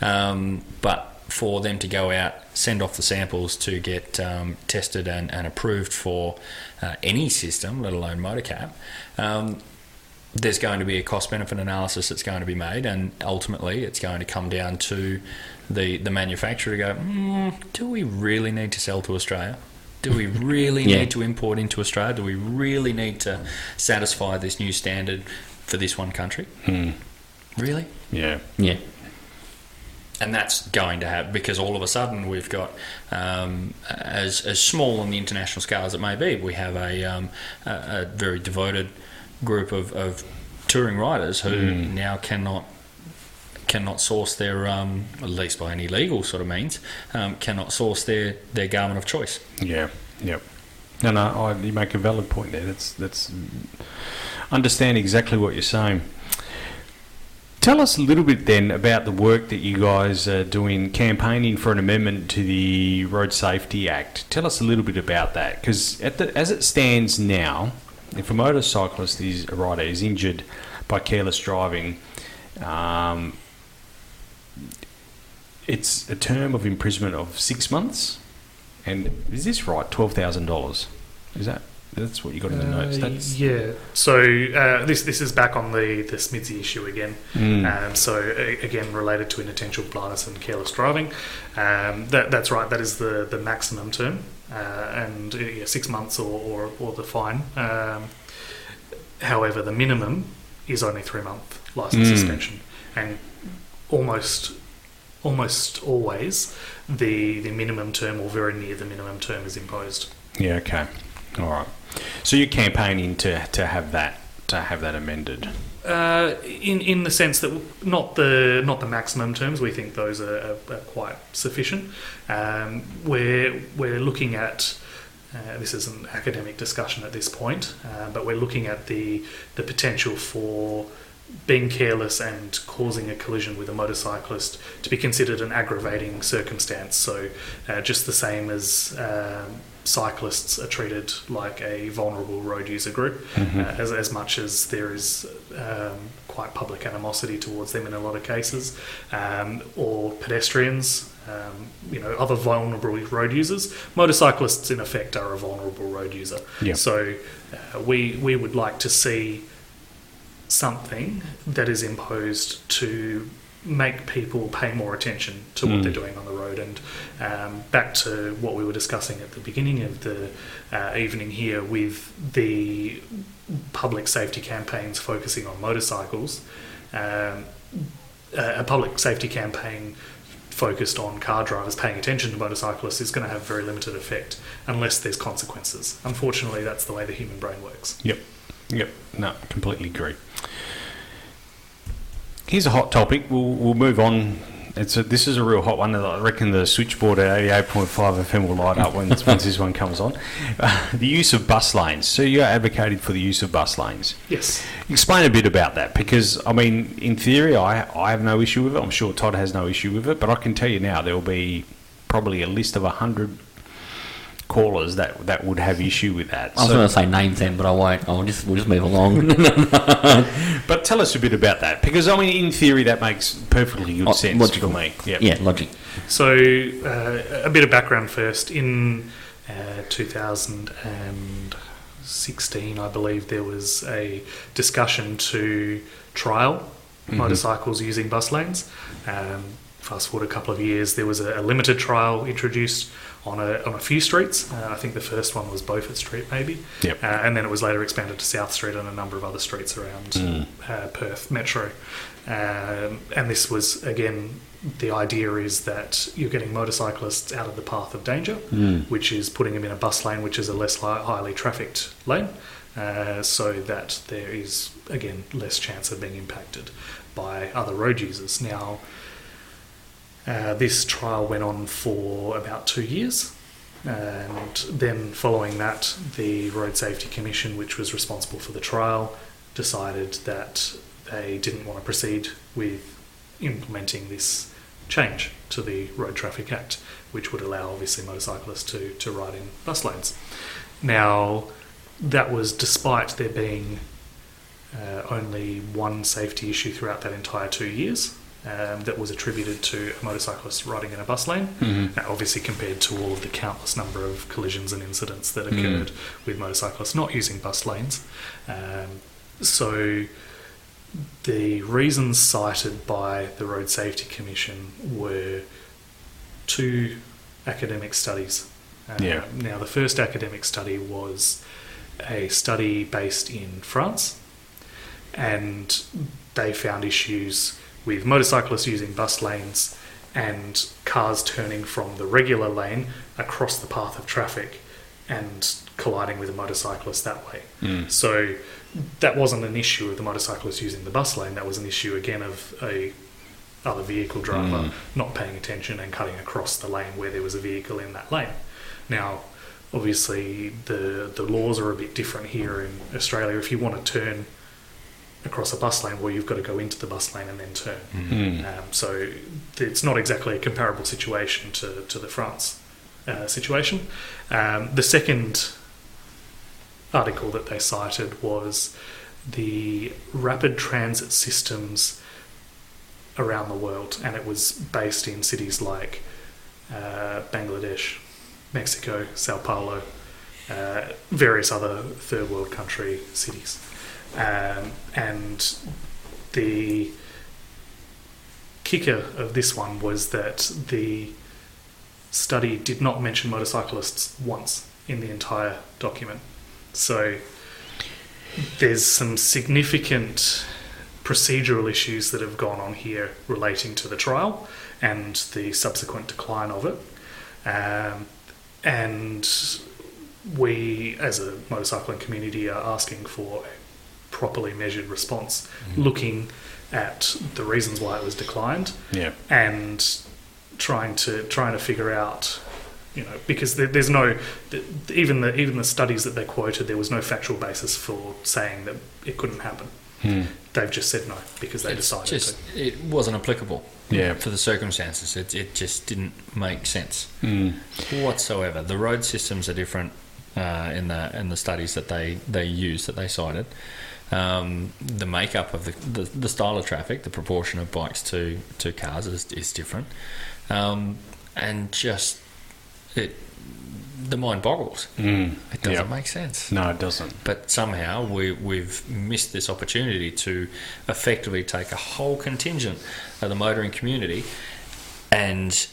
Speaker 3: Um, but for them to go out, send off the samples to get um, tested and, and approved for uh, any system, let alone Motocap, um, there's going to be a cost benefit analysis that's going to be made, and ultimately it's going to come down to the, the manufacturer to go, mm, do we really need to sell to Australia? Do we really
Speaker 5: Yeah.
Speaker 3: need to import into Australia? Do we really need to satisfy this new standard for this one country? Really?
Speaker 2: Yeah.
Speaker 5: yeah,
Speaker 3: and that's going to happen because all of a sudden we've got, um, as as small on the international scale as it may be, we have a um, a, a very devoted group of, of touring riders who
Speaker 2: Mm.
Speaker 3: now cannot cannot source their um, at least by any legal sort of means um, cannot source their their garment of choice.
Speaker 2: Yeah, yep. No, no, I, you make a valid point there. That's that's understand exactly what you're saying. Tell us a little bit then about the work that you guys are doing, campaigning for an amendment to the Road Safety Act. Tell us a little bit about that, because as it stands now, if a motorcyclist is a rider is injured by careless driving, um, it's a term of imprisonment of six months. And is this right? Twelve thousand dollars. Is that that's what you got in the notes?
Speaker 4: Uh,
Speaker 2: That's
Speaker 4: yeah. So uh, this this is back on the the SMIDSY issue again.
Speaker 2: Mm.
Speaker 4: Um, so a- again, related to inattentional blindness and careless driving. Um, that that's right. That is the the maximum term, and uh, yeah, six months or or, or the fine. Um, however, the minimum is only three month license
Speaker 2: Mm.
Speaker 4: suspension, and almost almost always the the minimum term or very near the minimum term is imposed.
Speaker 2: yeah. Okay. All right. So you're campaigning to to have that to have that amended.
Speaker 4: Uh, in in the sense that not the not the maximum terms, we think those are, are, are quite sufficient. Um, we're we're looking at uh, this is an academic discussion at this point, uh, but we're looking at the the potential for being careless and causing a collision with a motorcyclist to be considered an aggravating circumstance. So, uh, just the same as um, cyclists are treated like a vulnerable road user group, uh, as, as much as there is um, quite public animosity towards them in a lot of cases, um, or pedestrians. Um, you know, other vulnerable road users. Motorcyclists, in effect, are a vulnerable road user.
Speaker 2: Yeah.
Speaker 4: So, uh, we we would like to see something that is imposed to make people pay more attention to what
Speaker 2: Mm.
Speaker 4: they're doing on the road. And um, back to what we were discussing at the beginning of the uh, evening here with the public safety campaigns focusing on motorcycles, um, a a public safety campaign focused on car drivers paying attention to motorcyclists is going to have very limited effect unless there's consequences. Unfortunately, that's the way the human brain works.
Speaker 2: Yep. Yep. No, completely agree. Here's a hot topic. We'll, we'll move on. It's a, this is a real hot one. I reckon the switchboard at 88.5 FM will light up when, once this one comes on. Uh, the use of bus lanes. So you're advocating for the use of bus lanes.
Speaker 4: Yes.
Speaker 2: Explain a bit about that because, I mean, in theory, I, I have no issue with it. I'm sure Todd has no issue with it, but I can tell you now there will be probably a list of 100 callers that, that would have issue with that.
Speaker 5: I was
Speaker 2: So-
Speaker 5: going to say names then, but I won't. I'll just we'll just move along.
Speaker 2: But tell us a bit about that, because I mean, in theory, that makes perfectly good
Speaker 5: Oh,
Speaker 2: sense
Speaker 5: logical.
Speaker 2: for me. Yep.
Speaker 5: yeah, logic.
Speaker 4: So, uh, a bit of background first. In uh, 2016, I believe there was a discussion to trial motorcycles using bus lanes. Um, fast forward a couple of years, there was a, a limited trial introduced on a, on a few streets. Uh, I think the first one was Beaufort Street, maybe.
Speaker 2: Yep.
Speaker 4: Uh, and then it was later expanded to South Street and a number of other streets around
Speaker 2: Mm.
Speaker 4: uh, Perth Metro. Um, and this was, again, the idea is that you're getting motorcyclists out of the path of danger,
Speaker 2: Mm.
Speaker 4: which is putting them in a bus lane, which is a less li- highly trafficked lane, uh, so that there is, again, less chance of being impacted by other road users. Now, uh, this trial went on for about two years. And then, following that, the Road Safety Commission, which was responsible for the trial, decided that they didn't want to proceed with implementing this change to the Road Traffic Act, which would allow, obviously, motorcyclists to, to ride in bus lanes. Now, that was despite there being uh, only one safety issue throughout that entire two years um, that was attributed to a motorcyclist riding in a bus lane.
Speaker 2: Mhm.
Speaker 4: Now, obviously, compared to all of the countless number of collisions and incidents that
Speaker 2: Mm.
Speaker 4: occurred with motorcyclists not using bus lanes. Um, so, the reasons cited by the Road Safety Commission were two academic studies. Um,
Speaker 2: Yeah.
Speaker 4: Now, the first academic study was a study based in France, and they found issues with motorcyclists using bus lanes and cars turning from the regular lane across the path of traffic and colliding with a motorcyclist that way.
Speaker 2: Mm.
Speaker 4: So that wasn't an issue of the motorcyclist using the bus lane. That was an issue again of a other vehicle driver not paying attention and cutting across the lane where there was a vehicle in that lane. Now, obviously, the the laws are a bit different here in Australia. If you want to turn across a bus lane, well, you've got to go into the bus lane and then turn.
Speaker 2: Mm.
Speaker 4: Um, so it's not exactly a comparable situation to, to the France uh, situation. Um, the second article that they cited was the rapid transit systems around the world, and it was based in cities like uh, Bangladesh, Mexico, Sao Paulo, uh, various other third world country cities. Um, and the kicker of this one was that the study did not mention motorcyclists once in the entire document. So there's some significant procedural issues that have gone on here relating to the trial and the subsequent decline of it. Um, and we, as a motorcycling community, are asking for properly measured response, looking at the reasons why it was declined
Speaker 2: Yeah.
Speaker 4: and trying to trying to figure out you know because there, there's no even the even the studies that they quoted there was no factual basis for saying that it couldn't happen
Speaker 2: Hmm.
Speaker 4: they've just said no because they
Speaker 3: It's
Speaker 4: decided
Speaker 3: just
Speaker 4: to
Speaker 3: it wasn't applicable.
Speaker 2: Yeah.
Speaker 3: For the circumstances, it, it just didn't make sense
Speaker 2: Mm.
Speaker 3: whatsoever. The road systems are different uh, in the in the studies that they they use that they cited. Um, the makeup of the, the the style of traffic, the proportion of bikes to to cars is is different, um, and just it the mind boggles.
Speaker 2: Mm.
Speaker 3: It doesn't
Speaker 2: Yeah.
Speaker 3: make sense.
Speaker 2: No, it doesn't.
Speaker 3: But somehow we, we've missed this opportunity to effectively take a whole contingent of the motoring community and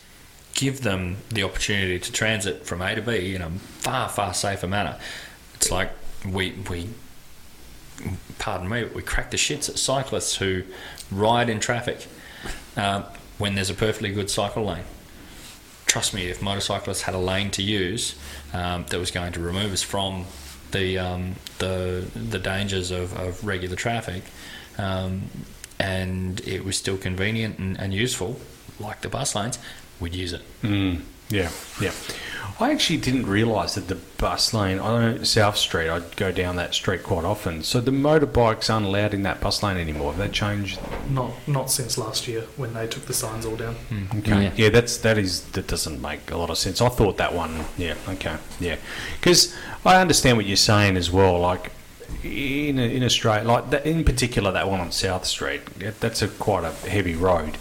Speaker 3: give them the opportunity to transit from A to B in a far, far safer manner. It's like we, we pardon me, but we crack the shits at cyclists who ride in traffic um, when there's a perfectly good cycle lane. Trust me, if motorcyclists had a lane to use um, that was going to remove us from the um, the the dangers of, of regular traffic, um, and it was still convenient and, and useful, like the bus lanes, we'd use it.
Speaker 2: Mm. Yeah, yeah. I actually didn't realise that the bus lane, I know South Street, I'd go down that street quite often. So the motorbikes aren't allowed in that bus lane anymore. Have they changed?
Speaker 4: not not since last year when they took the signs all down hmm, mm,
Speaker 2: Okay.
Speaker 5: Yeah.
Speaker 2: Yeah. that's that is that doesn't make a lot of sense. I thought that one. Yeah. Okay. Yeah. Because I understand what you're saying as well. Like in in Australia, like that, in particular that one on South Street, that's a quite a heavy road.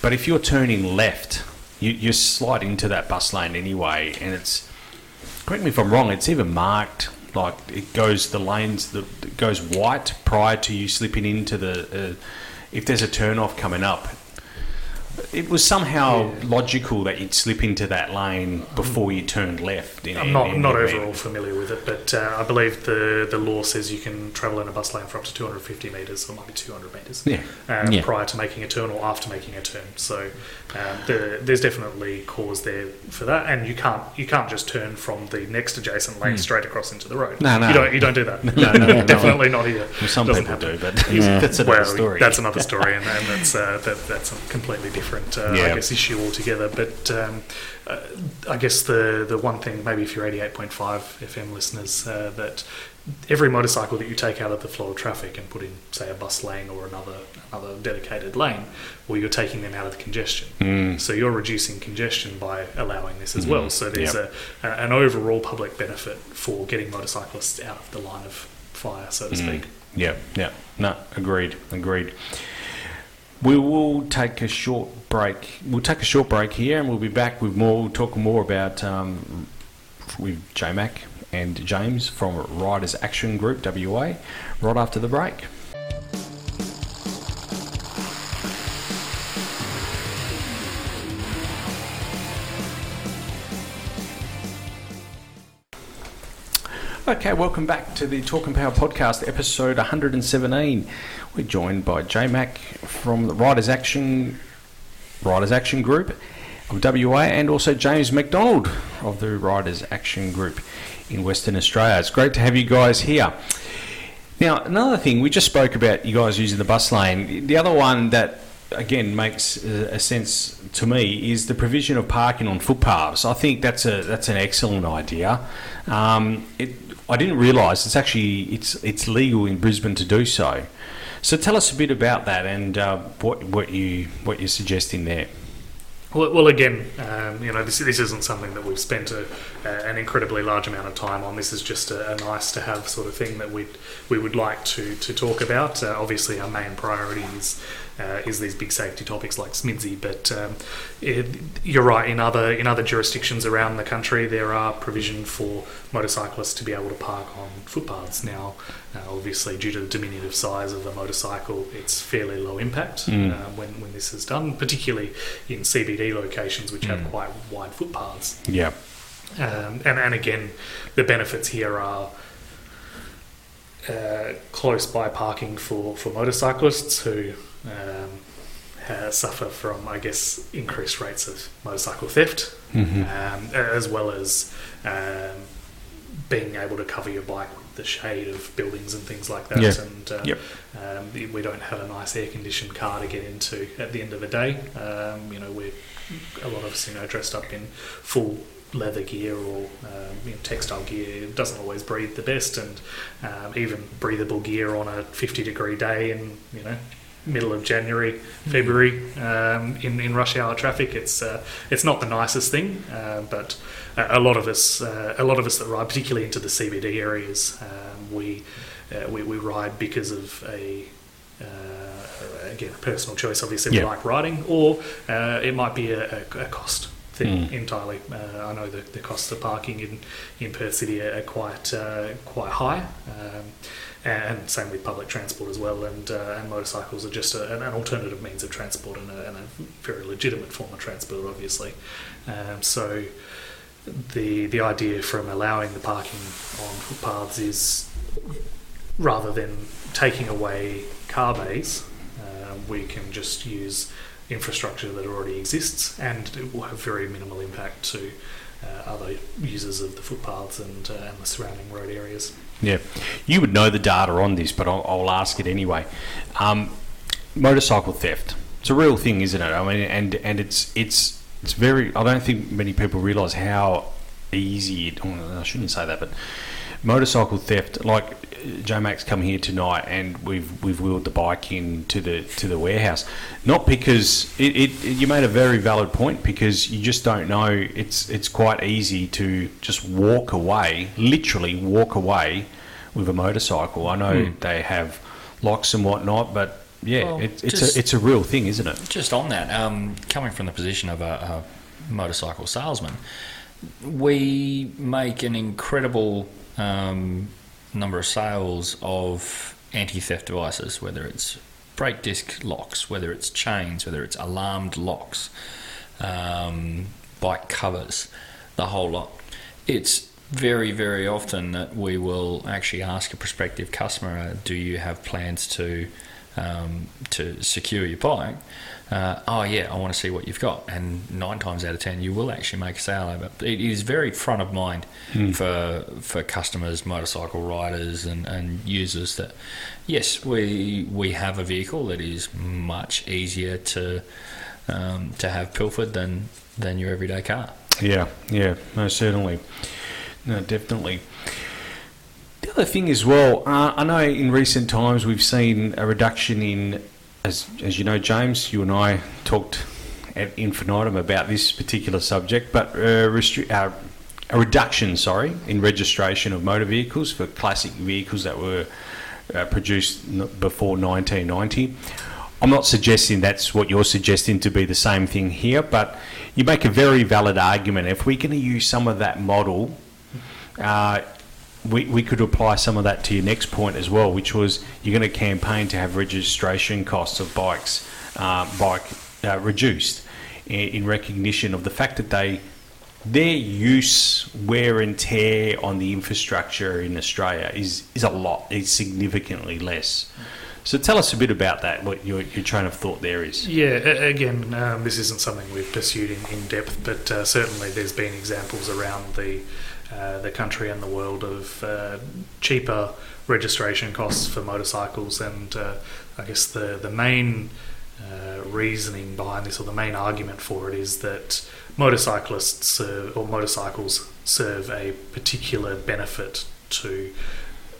Speaker 2: But if you're turning left, you you slide into that bus lane anyway, and it's correct me if I'm wrong. It's even marked like it goes the lanes that goes white prior to you slipping into the. Uh, if there's a turn off coming up, it was somehow logical that you'd slip into that lane before you turned left. In,
Speaker 4: I'm not
Speaker 2: in
Speaker 4: not
Speaker 2: the event.
Speaker 4: overall familiar with it, but uh, I believe the the law says you can travel in a bus lane for up to 250 meters, or it might be 200 meters,
Speaker 2: Yeah.
Speaker 4: um,
Speaker 5: Yeah.
Speaker 4: prior to making a turn or after making a turn. So um, the, there's definitely cause there for that, and you can't you can't just turn from the next adjacent lane straight across into the road.
Speaker 2: No, no.
Speaker 4: you don't you don't do that.
Speaker 2: No, no, no.
Speaker 4: definitely not here.
Speaker 2: Well, some
Speaker 4: Doesn't
Speaker 2: people
Speaker 4: happen.
Speaker 2: do, but
Speaker 5: Yeah.
Speaker 2: that's another
Speaker 4: well,
Speaker 2: story.
Speaker 4: that's another story, and, and that's uh, that, that's completely different, uh,
Speaker 2: Yeah.
Speaker 4: I guess, issue altogether. But um, uh, I guess the the one thing, maybe if you're 88.5 FM listeners, uh, that every motorcycle that you take out of the flow of traffic and put in, say, a bus lane or another another dedicated lane, well, you're taking them out of the congestion.
Speaker 2: Mm.
Speaker 4: So you're reducing congestion by allowing this as well. So there's
Speaker 2: Yep.
Speaker 4: a, a, an overall public benefit for getting motorcyclists out of the line of fire, so to speak.
Speaker 2: Yeah, yeah. No, agreed, agreed. We will take a short break. We'll take a short break here, and we'll be back with more. We'll talk more about um, with J Mac and James from Riders Action Group WA right after the break. Okay, welcome back to the Talk and Power podcast, episode 117. We're joined by J Mac from the Riders Action Riders Action Group of WA, and also James McDonald of the Riders Action Group in Western Australia. It's great to have you guys here. Now, another thing, we just spoke about you guys using the bus lane. The other one that, again, makes a, sense to me is the provision of parking on footpaths. I think that's a that's an excellent idea. Um, it, I didn't realise it's actually it's it's legal in Brisbane to do so. So tell us a bit about that and uh, what what you what you're suggesting there.
Speaker 4: Well, well again, um, you know, this, this isn't something that we've spent a, a, an incredibly large amount of time on. This is just a, a nice to have sort of thing that we we would like to, to talk about. Uh, obviously, our main priority is uh, is these big safety topics like SMIDSY. But um, it, you're right. In other in other jurisdictions around the country, there are provision for motorcyclists to be able to park on footpaths. Now, uh, obviously, due to the diminutive size of the motorcycle, it's fairly low impact
Speaker 2: Mm.
Speaker 4: uh, when when this is done, particularly in CBD locations which have
Speaker 3: Mm.
Speaker 4: quite wide footpaths.
Speaker 2: Yeah.
Speaker 4: Um, and, and again, the benefits here are uh, close by parking for, for motorcyclists who um, suffer from, I guess, increased rates of motorcycle theft,
Speaker 2: hmm
Speaker 4: um, as well as um, being able to cover your bike the shade of buildings and things like that.
Speaker 2: Yeah.
Speaker 4: And uh,
Speaker 2: Yep.
Speaker 4: um, we don't have a nice air-conditioned car to get into at the end of the day. Um, you know, we're a lot of us, you know, dressed up in full leather gear or um, you know, textile gear. It doesn't always breathe the best, and um, even breathable gear on a 50 degree day and you know middle of January, February um, in in rush hour traffic. It's uh, it's not the nicest thing, uh, but a lot of us uh, a lot of us that ride, particularly into the CBD areas, um, we, uh, we we ride because of a uh, again, a personal choice. Obviously,
Speaker 2: Yeah.
Speaker 4: we like riding, or uh, it might be a, a, a cost thing
Speaker 2: Mm.
Speaker 4: entirely. Uh, I know that the costs of parking in, in Perth City are, are quite uh, quite high, um, and same with public transport as well. And uh, and motorcycles are just a, an, alternative means of transport and a, and a very legitimate form of transport, obviously. Um, so. The, the idea from allowing the parking on footpaths is rather than taking away car bays, uh, we can just use infrastructure that already exists and it will have very minimal impact to uh, other users of the footpaths and, uh, and the surrounding road areas.
Speaker 2: Yeah, you would know the data on this, but I'll, I'll ask it anyway. Um, motorcycle theft. It's a real thing, isn't it? I mean, and and it's it's it's very. I don't think many people realise how easy. It, oh, I shouldn't say that, but motorcycle theft. Like J Mac's come here tonight, and we've we've wheeled the bike in to the to the warehouse. Not because it, it, you made a very valid point because you just don't know. It's it's quite easy to just walk away, literally walk away with a motorcycle. I know
Speaker 3: Hmm.
Speaker 2: they have locks and whatnot, but yeah,
Speaker 3: Well,
Speaker 2: it, it's
Speaker 3: just-
Speaker 2: a it's a real thing, isn't it?
Speaker 3: Just on that, um, coming from the position of a, a motorcycle salesman, we make an incredible um, number of sales of anti-theft devices, whether it's brake disc locks, whether it's chains, whether it's alarmed locks, um, bike covers, the whole lot. It's very, very often that we will actually ask a prospective customer, "Do you have plans to um, to secure your bike?" Uh, oh yeah, I want to see what you've got, and nine times out of ten, you will actually make a sale over. it. It is very front of mind for for customers, motorcycle riders, and, and users. That yes, we we have a vehicle that is much easier to um, to have pilfered than than your everyday car.
Speaker 2: Yeah, yeah, no, certainly, no, definitely. The other thing as well, uh, I know in recent times we've seen a reduction in, as as you know, James, you and I talked at infinitum about this particular subject, but uh, restri- uh, a reduction, sorry, in registration of motor vehicles for classic vehicles that were uh, produced before 1990. I'm not suggesting that's what you're suggesting to be the same thing here, but you make a very valid argument. If we're going to use some of that model, uh, we, we could apply some of that to your next point as well, which was you're going to campaign to have registration costs of bikes uh, bike uh, reduced in, in recognition of the fact that they their use, wear and tear on the infrastructure in Australia is, is a lot, is significantly less. So tell us a bit about that, what your, your train of thought there is.
Speaker 4: Yeah, again, um, this isn't something we've pursued in, in depth, but uh, certainly there's been examples around the uh, the country and the world of uh, cheaper registration costs for motorcycles, and uh, I guess the the main uh, reasoning behind this, or the main argument for it, is that motorcyclists serve, or motorcycles serve a particular benefit to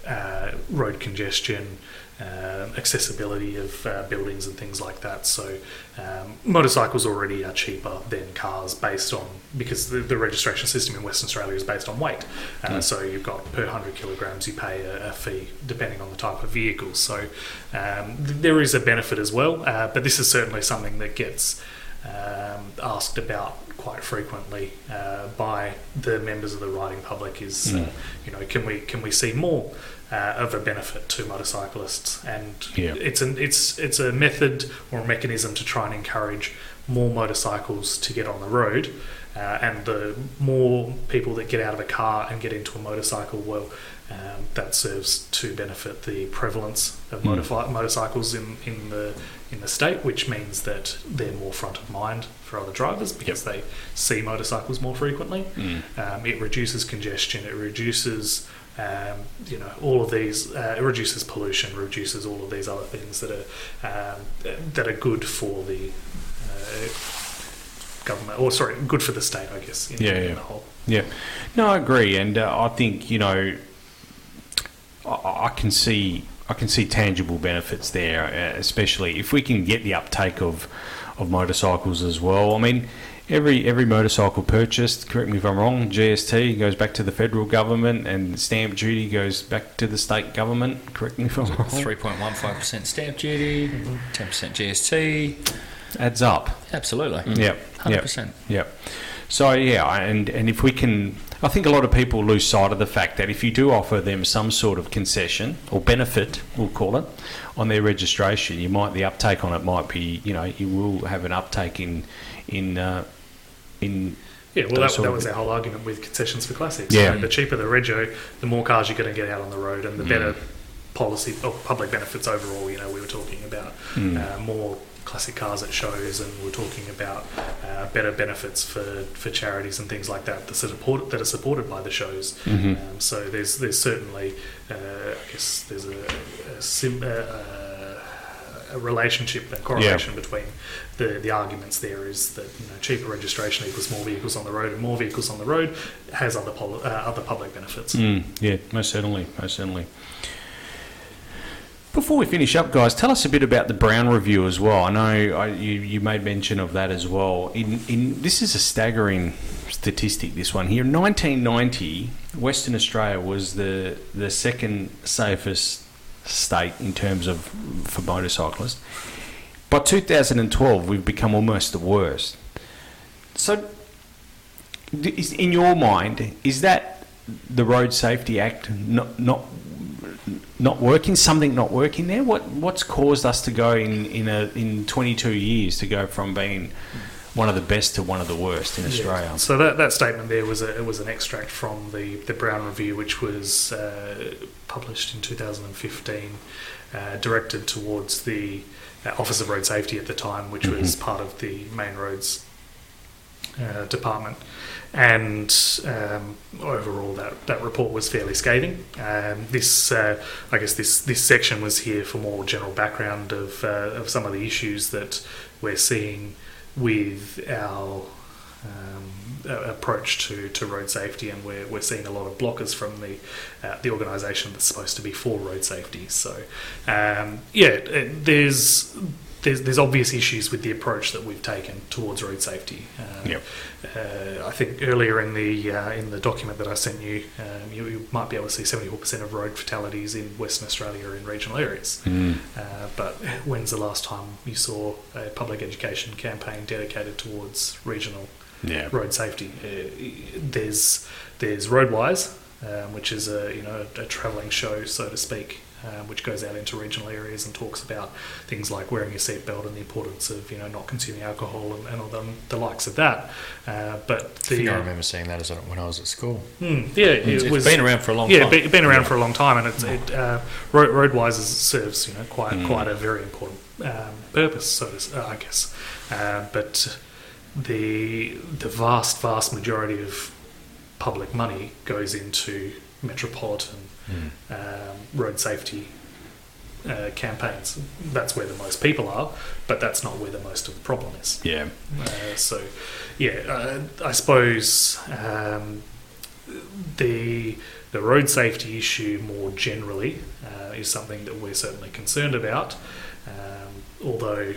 Speaker 4: uh, road congestion, uh, accessibility of uh, buildings and things like that. So um, motorcycles already are cheaper than cars based on because the, the registration system in Western Australia is based on weight. Uh, So you've got per 100 kilograms you pay a, a fee depending on the type of vehicle. So um, th- there is a benefit as well, uh, but this is certainly something that gets um, asked about quite frequently uh, by the members of the riding public. Is uh, you know can we can we see more uh, of a benefit to motorcyclists? And
Speaker 2: Yeah.
Speaker 4: it's an it's it's a method or a mechanism to try and encourage more motorcycles to get on the road. Uh, and the more people that get out of a car and get into a motorcycle, well, um, that serves to benefit the prevalence of
Speaker 2: Mm.
Speaker 4: motorfi- motorcycles in, in the in the state, which means that they're more front of mind for other drivers because they see motorcycles more frequently.
Speaker 2: Mm.
Speaker 4: Um, it reduces congestion. It reduces, um, you know, all of these. Uh, it reduces pollution. Reduces all of these other things that are um, that are good for the uh, government, or sorry, good for the state, I guess. In,
Speaker 2: Yeah,
Speaker 4: in
Speaker 2: yeah.
Speaker 4: the whole.
Speaker 2: Yeah, no, I agree, and uh, I think you know, I, I can see I can see tangible benefits there, uh, especially if we can get the uptake of of motorcycles as well. I mean, every every motorcycle purchased, correct me if I'm wrong, GST goes back to the federal government, and stamp duty goes back to the state government. Correct me if I'm wrong.
Speaker 3: Three point one five percent stamp duty, 10 percent GST.
Speaker 2: Adds up.
Speaker 3: Absolutely,
Speaker 2: Yep.
Speaker 3: Hundred percent.
Speaker 2: Yep. So yeah, and and if we can, I think a lot of people lose sight of the fact that if you do offer them some sort of concession or benefit, we'll call it, on their registration, you might the uptake on it might be, you know, you will have an uptake in in uh, in
Speaker 4: Yeah, well, that, that was our whole argument with concessions for classics.
Speaker 2: Yeah.
Speaker 4: The cheaper the rego, the more cars you're going to get out on the road, and the
Speaker 2: Mm.
Speaker 4: better policy or public benefits overall. You know, we were talking about
Speaker 2: Mm.
Speaker 4: uh, more classic cars at shows, and we we're talking about uh, better benefits for, for charities and things like that that support that are supported by the shows.
Speaker 2: Mhm.
Speaker 4: Um, so there's there's certainly, uh, I guess there's a, a, sim, uh, a relationship and correlation between the, the arguments there is that you know cheaper registration equals more vehicles on the road, and more vehicles on the road has other poli- uh, other public benefits.
Speaker 2: Mm, yeah, most certainly, most certainly. Before we finish up, guys, tell us a bit about the Brown Review as well. I know I, you, you made mention of that as well. In, in this is a staggering statistic. This one here, 1990, Western Australia was the the second safest state in terms of for motorcyclists. By 2012, we've become almost the worst. So, in your mind, is that the Road Safety Act not not not working? Something not working there? What what's caused us to go in in a in 22 years to go from being one of the best to one of the worst in Australia?
Speaker 4: Yeah. So that, that statement there was a, it was an extract from the, the Brown Review, which was uh, published in 2015, uh, directed towards the uh, Office of Road Safety at the time, which was part of the Main Roads uh, Department. And um, overall, that, that report was fairly scathing. Um, this, uh, I guess, this this section was here for more general background of uh, of some of the issues that we're seeing with our um, approach to, to road safety, and we're, we're seeing a lot of blockers from the uh, the organisation that's supposed to be for road safety. So, um, yeah, there's. There's, there's obvious issues with the approach that we've taken towards road safety. Um,
Speaker 2: Yep.
Speaker 4: uh, I think earlier in the uh, in the document that I sent you, um, you, you might be able to see 74% of road fatalities in Western Australia are in regional areas.
Speaker 2: Mm.
Speaker 4: Uh, but when's the last time you saw a public education campaign dedicated towards regional
Speaker 2: Yeah.
Speaker 4: road safety? Uh, there's there's Roadwise, um, which is a you know a travelling show, so to speak, um, which goes out into regional areas and talks about things like wearing your seatbelt and the importance of you know not consuming alcohol and, and all the, the likes of that. Uh, but
Speaker 3: I
Speaker 4: the
Speaker 3: think I remember seeing that as a, when I was at school.
Speaker 4: Hmm, yeah, it
Speaker 3: It's,
Speaker 4: was
Speaker 3: been around for a long
Speaker 4: yeah,
Speaker 3: time.
Speaker 4: be- been around for a long time, and it's, it uh, road, Roadwise serves you know quite
Speaker 2: Mm.
Speaker 4: quite a very important um, purpose, so to, uh, I guess. Uh, but the the vast vast majority of public money goes into metropolitan um, road safety uh, campaigns. That's where the most people are, but that's not where the most of the problem is.
Speaker 2: Yeah.
Speaker 4: Uh, so, yeah, uh, I suppose um, the the road safety issue more generally uh, is something that we're certainly concerned about. Um, although,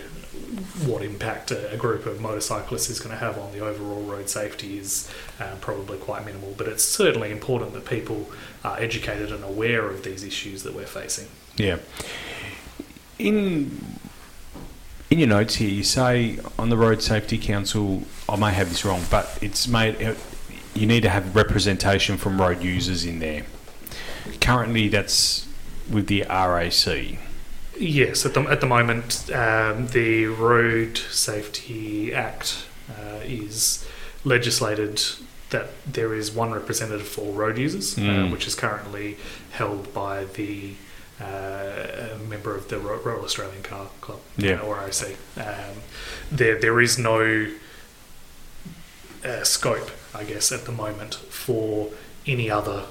Speaker 4: what impact a, a group of motorcyclists is going to have on the overall road safety is um, probably quite minimal. But it's certainly important that people are educated and aware of these issues that we're facing.
Speaker 2: Yeah. In in your notes here, you say on the Road Safety Council, I may have this wrong, but it's made. uh, You need to have representation from road users in there. Currently, that's with the RAC.
Speaker 4: Yes, at the, at the moment, um, the Road Safety Act uh, is legislated that there is one representative for road users, uh,
Speaker 2: Mm.
Speaker 4: which is currently held by the uh, a member of the Royal Australian Car Club,
Speaker 2: Yeah.
Speaker 4: uh, or RAC. Um, there, there is no uh, scope, I guess, at the moment for any other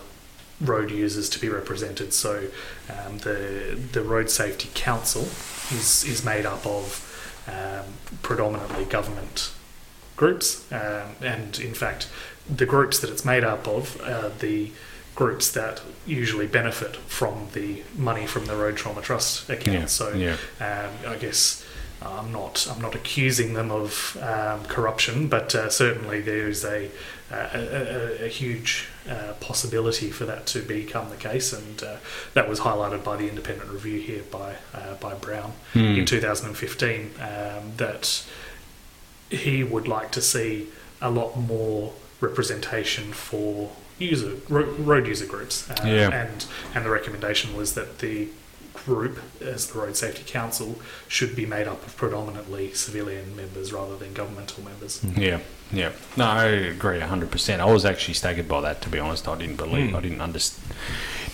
Speaker 4: road users to be represented. So um, the the Road Safety Council is is made up of um, predominantly government groups, um, and in fact, the groups that it's made up of are the groups that usually benefit from the money from the Road Trauma Trust account.
Speaker 2: Yeah.
Speaker 4: So
Speaker 2: yeah.
Speaker 4: um, I guess I'm not I'm not accusing them of um, corruption, but uh, certainly there is a a, a, a huge uh, possibility for that to become the case, and uh, that was highlighted by the independent review here by uh, by Brown
Speaker 2: Hmm.
Speaker 4: in 2015 um, that he would like to see a lot more representation for user road user groups. Uh,
Speaker 2: Yeah.
Speaker 4: And and the recommendation was that the group, as the Road Safety Council, should be made up of predominantly civilian members rather than governmental members.
Speaker 2: Yeah, yeah. No, I agree hundred percent. I was actually staggered by that. To be honest, I didn't believe.
Speaker 3: Hmm.
Speaker 2: I didn't understand.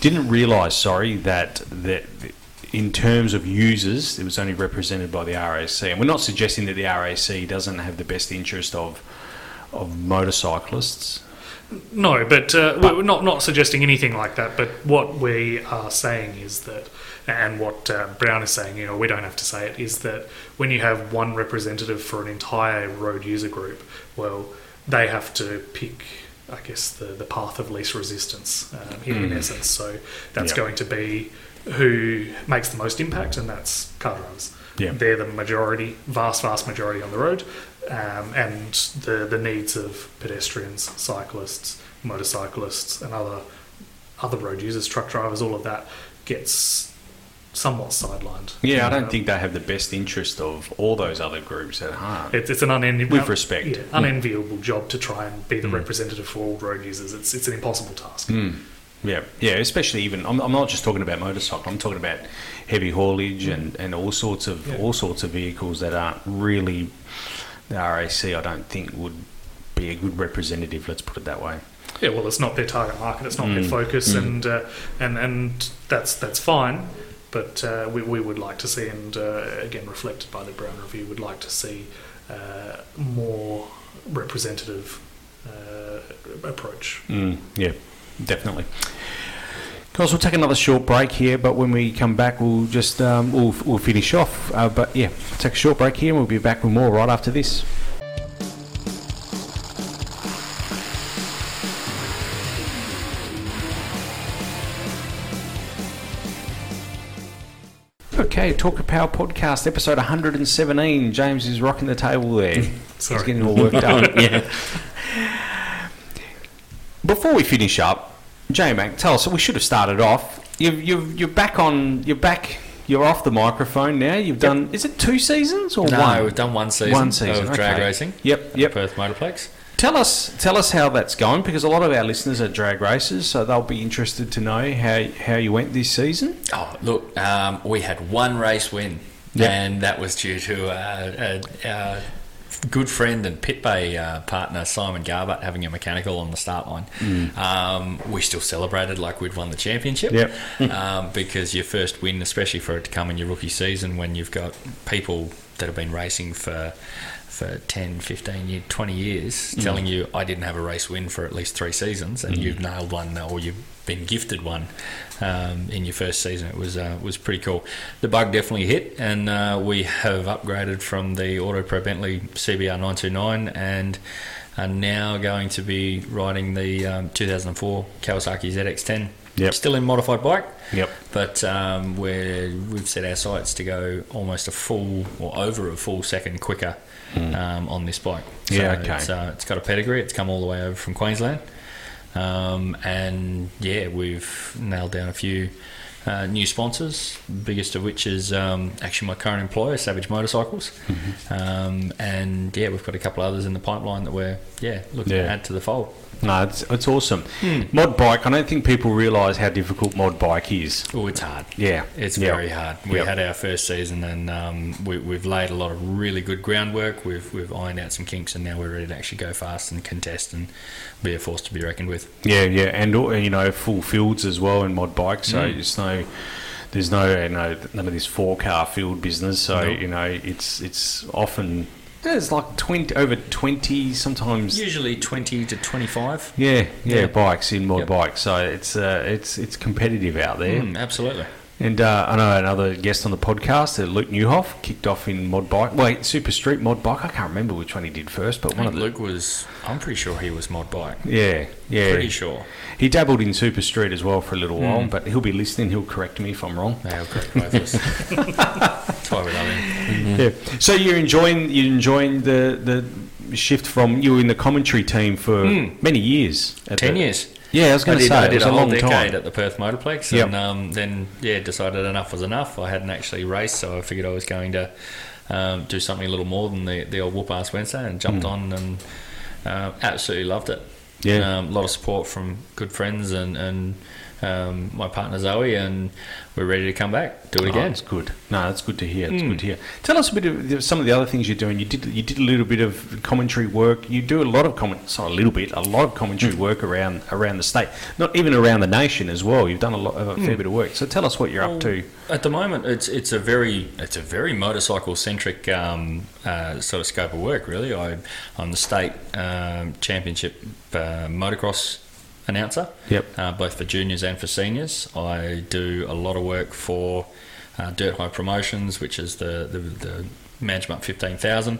Speaker 2: Didn't realise. Sorry that that in terms of users, it was only represented by the RAC. And we're not suggesting that the RAC doesn't have the best interest of of motorcyclists.
Speaker 4: No, but, uh,
Speaker 2: But-
Speaker 4: we're not not suggesting anything like that. But what we are saying is that, and what uh, Brown is saying, you know, we don't have to say it, is that when you have one representative for an entire road user group, well, they have to pick. I guess the, the path of least resistance um, in, in
Speaker 2: Mm.
Speaker 4: essence. So that's
Speaker 2: Yeah.
Speaker 4: going to be who makes the most impact, and that's car drivers.
Speaker 2: Yeah.
Speaker 4: They're the majority, vast, vast majority on the road, um, and the the needs of pedestrians, cyclists, motorcyclists, and other other road users, truck drivers, all of that gets somewhat sidelined.
Speaker 2: Yeah, I don't
Speaker 4: Um,
Speaker 2: think they have the best interest of all those other groups at heart.
Speaker 4: it's, it's an unenviable,
Speaker 2: With respect.
Speaker 4: yeah, unenviable job to try and be the
Speaker 2: Mm.
Speaker 4: representative for all road users. It's it's an impossible task.
Speaker 2: Mm. Yeah, yeah, especially even I'm, I'm not just talking about motorcycle. I'm talking about heavy haulage and, and all sorts of
Speaker 4: Yeah.
Speaker 2: all sorts of vehicles that aren't really the RAC. I don't think would be a good representative. Let's put it that way.
Speaker 4: Yeah, well, it's not their target market, it's not their
Speaker 2: Mm,
Speaker 4: focus,
Speaker 2: mm.
Speaker 4: and uh, and and that's that's fine. But uh, we, we would like to see, and uh, again reflected by the Brown Review, would like to see uh, more representative uh, approach.
Speaker 2: Mm, yeah, definitely. Guys, we'll take another short break here, but when we come back, we'll just um, we'll, we'll finish off. Uh, but yeah, take a short break here, and we'll be back with more right after this. Okay, Talk of Power podcast, episode 117. James is rocking the table there. Mm,
Speaker 4: He's
Speaker 2: getting all worked up.
Speaker 5: yeah.
Speaker 2: Before we finish up, J Mac, tell us. We should have started off. You've, you've, you're back on. You're back. You're off the microphone now. You've done. Is it two seasons or
Speaker 3: No,
Speaker 2: one?
Speaker 3: we've done one season,
Speaker 2: One season,
Speaker 3: of drag racing.
Speaker 2: Yep,
Speaker 3: at
Speaker 2: yep.
Speaker 3: the Perth Motorplex.
Speaker 2: Tell us. Tell us how that's going because a lot of our listeners are drag racers, so they'll be interested to know how how you went this season.
Speaker 3: Oh, look, um, we had one race win,
Speaker 2: Yep.
Speaker 3: and that was due to uh, uh, our good friend and pit bay uh, partner Simon Garbutt having a mechanical on the start line, um, we still celebrated like we'd won the championship.
Speaker 2: Yep.
Speaker 3: um, because your first win, especially for it to come in your rookie season, when you've got people that have been racing for for 10, 15, year, 20 years, telling you I didn't have a race win for at least three seasons, and you've nailed one or you've been gifted one um, in your first season. It was uh, was pretty cool. The bug definitely hit, and uh, we have upgraded from the Auto Pro Bentley CBR 929 and are now going to be riding the um, 2004 Kawasaki ZX10.
Speaker 2: Yep.
Speaker 3: Still in modified bike.
Speaker 2: Yep.
Speaker 3: But um, we're, we've set our sights to go almost a full or over a full second quicker um, on this bike. So.
Speaker 2: Yeah, okay.
Speaker 3: It's, uh, it's got a pedigree. It's come all the way over from Queensland. Um, and yeah, we've nailed down a few uh, new sponsors, biggest of which is um, actually my current employer, Savage Motorcycles.
Speaker 2: Mm-hmm.
Speaker 3: Um, and yeah, we've got a couple others in the pipeline that we're yeah looking to add to the fold.
Speaker 2: No, it's, it's awesome. Mod bike, I don't think people realise how difficult mod bike is.
Speaker 3: Oh, it's hard.
Speaker 2: Yeah.
Speaker 3: It's
Speaker 2: Yep.
Speaker 3: very hard. We
Speaker 2: Yep.
Speaker 3: had our first season, and um, we, we've laid a lot of really good groundwork. We've we've ironed out some kinks, and now we're ready to actually go fast and contest and be a force to be reckoned with.
Speaker 2: Yeah, yeah, and you know, full fields as well in mod bike. So
Speaker 3: Mm.
Speaker 2: it's no, there's no, you know, none of this four car field business. So
Speaker 3: Nope.
Speaker 2: you know, it's it's often there's like twenty over twenty sometimes.
Speaker 3: Usually twenty to twenty-five.
Speaker 2: Yeah, yeah,
Speaker 3: Yeah.
Speaker 2: bikes in mod
Speaker 3: Yep.
Speaker 2: bikes. So it's uh, it's it's competitive out there.
Speaker 3: Mm, absolutely.
Speaker 2: And uh, I know another guest on the podcast, uh, Luke Newhoff, kicked off in mod bike. Wait, Super Street mod bike. I can't remember which one he did first, but one of the
Speaker 3: Luke was. I'm pretty sure he was mod bike.
Speaker 2: yeah, yeah.
Speaker 3: Pretty sure.
Speaker 2: He dabbled in Super Street as well for a little while,
Speaker 3: Mm.
Speaker 2: but he'll be listening. He'll correct me if I'm wrong.
Speaker 3: They'll correct both of us. That's why we love him.
Speaker 2: Yeah. So you're enjoying you're enjoying the the shift from you were in the commentary team for
Speaker 3: Mm.
Speaker 2: many years. at
Speaker 3: Ten
Speaker 2: the-
Speaker 3: years.
Speaker 2: Yeah, I was going to say
Speaker 3: I
Speaker 2: it
Speaker 3: did
Speaker 2: was
Speaker 3: a
Speaker 2: a
Speaker 3: whole
Speaker 2: long
Speaker 3: decade
Speaker 2: time.
Speaker 3: at the Perth Motorplex,
Speaker 2: Yep.
Speaker 3: and um, then yeah, decided enough was enough. I hadn't actually raced, so I figured I was going to um, do something a little more than the, the old whoop ass Wednesday, and jumped on and uh, absolutely loved it.
Speaker 2: Yeah.
Speaker 3: um, a lot of support from good friends and and um, my partner Zoe, and we're ready to come back, do it
Speaker 2: Oh,
Speaker 3: again.
Speaker 2: that's good. No, that's good to hear. It's
Speaker 3: Mm.
Speaker 2: good to hear. Tell us a bit of some of the other things you're doing. You did you did a little bit of commentary work. You do a lot of comment, sorry, a little bit, a lot of commentary
Speaker 3: Mm.
Speaker 2: work around around the state, not even around the nation as well. You've done a lot, a fair
Speaker 3: Mm.
Speaker 2: bit of work. So tell us what you're up to.
Speaker 3: At the moment, it's it's a very it's a very motorcycle centric um, uh, sort of scope of work. Really, I I'm the state um, championship uh, motocross announcer.
Speaker 2: Yep.
Speaker 3: Uh, both for juniors and for seniors. I do a lot of work for uh, Dirt High Promotions, which is the the, the Management 15,000,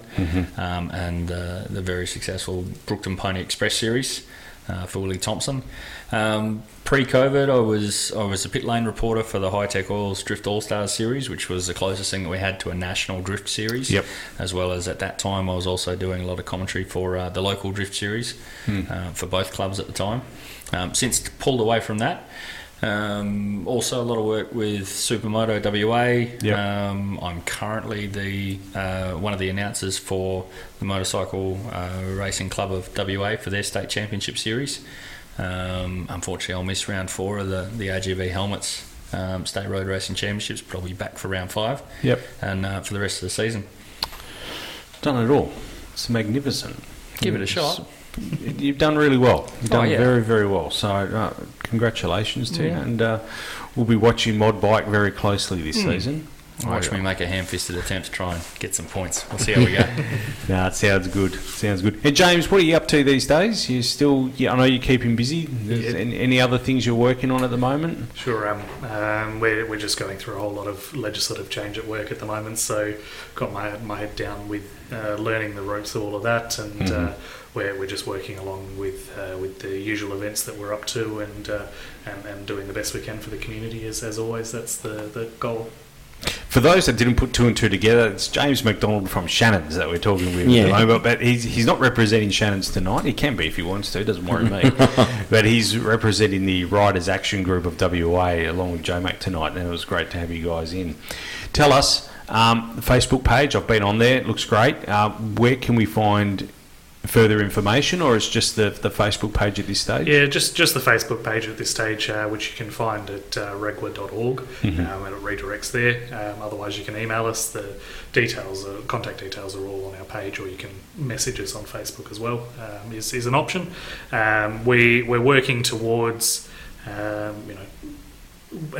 Speaker 3: um, and uh, the very successful Brookton Pony Express series uh, for Willie Thompson. Um, pre-COVID, I was I was a pit lane reporter for the Hi-Tec Oils Drift All Stars series, which was the closest thing that we had to a national drift series.
Speaker 2: Yep.
Speaker 3: As well as at that time, I was also doing a lot of commentary for uh, the local drift series uh, for both clubs at the time. Um, since pulled away from that. Um, also, a lot of work with Supermoto WA.
Speaker 2: Yep.
Speaker 3: Um, I'm currently the uh, one of the announcers for the Motorcycle uh, Racing Club of WA for their state championship series. Um, unfortunately, I'll miss round four of the the AGV helmets um, state road racing championships. Probably back for round five
Speaker 2: Yep.
Speaker 3: and uh, for the rest of the season.
Speaker 2: Done it all. It's magnificent.
Speaker 3: Give it a shot.
Speaker 2: You've done really well. You've
Speaker 3: Oh,
Speaker 2: done
Speaker 3: yeah.
Speaker 2: very, very well. So, uh, congratulations to you.
Speaker 3: Mm.
Speaker 2: And uh, we'll be watching Mod Bike very closely this
Speaker 3: Mm.
Speaker 2: season.
Speaker 3: Watch
Speaker 2: I-
Speaker 3: me make a ham-fisted attempt to try and get some points. We'll see how we go.
Speaker 2: No, it sounds good. Sounds good. Hey, James, what are you up to these days? You still? Yeah, I know you're keeping busy.
Speaker 4: Yeah.
Speaker 2: any, any other things you're working on at the moment?
Speaker 4: Sure. Um, um, we're, we're just going through a whole lot of legislative change at work at the moment, so got my my head down with uh, learning the ropes of all of that, and
Speaker 2: Mhm.
Speaker 4: uh, we're, we're just working along with uh, with the usual events that we're up to, and, uh, and and doing the best we can for the community. As, as always, that's the, the goal.
Speaker 2: For those that didn't put two and two together, it's James McDonald from Shannon's that we're talking with
Speaker 5: Yeah.
Speaker 2: at the moment. But he's, he's not representing Shannon's tonight. He can be if he wants to. It doesn't worry me. but he's representing the Riders Action Group of WA along with J Mac tonight, and it was great to have you guys in. Tell us um, the Facebook page. I've been on there. It looks great. Uh, where can we find further information, or it's just the the Facebook page at this stage?
Speaker 4: Yeah, just just the Facebook page at this stage, uh, which you can find at uh, ragwa.org,
Speaker 2: Mhm.
Speaker 4: um, and it redirects there. Um, otherwise, you can email us. The details, are, contact details, are all on our page, or you can message us on Facebook as well. Um, is is an option. Um, we we're working towards, um, you know.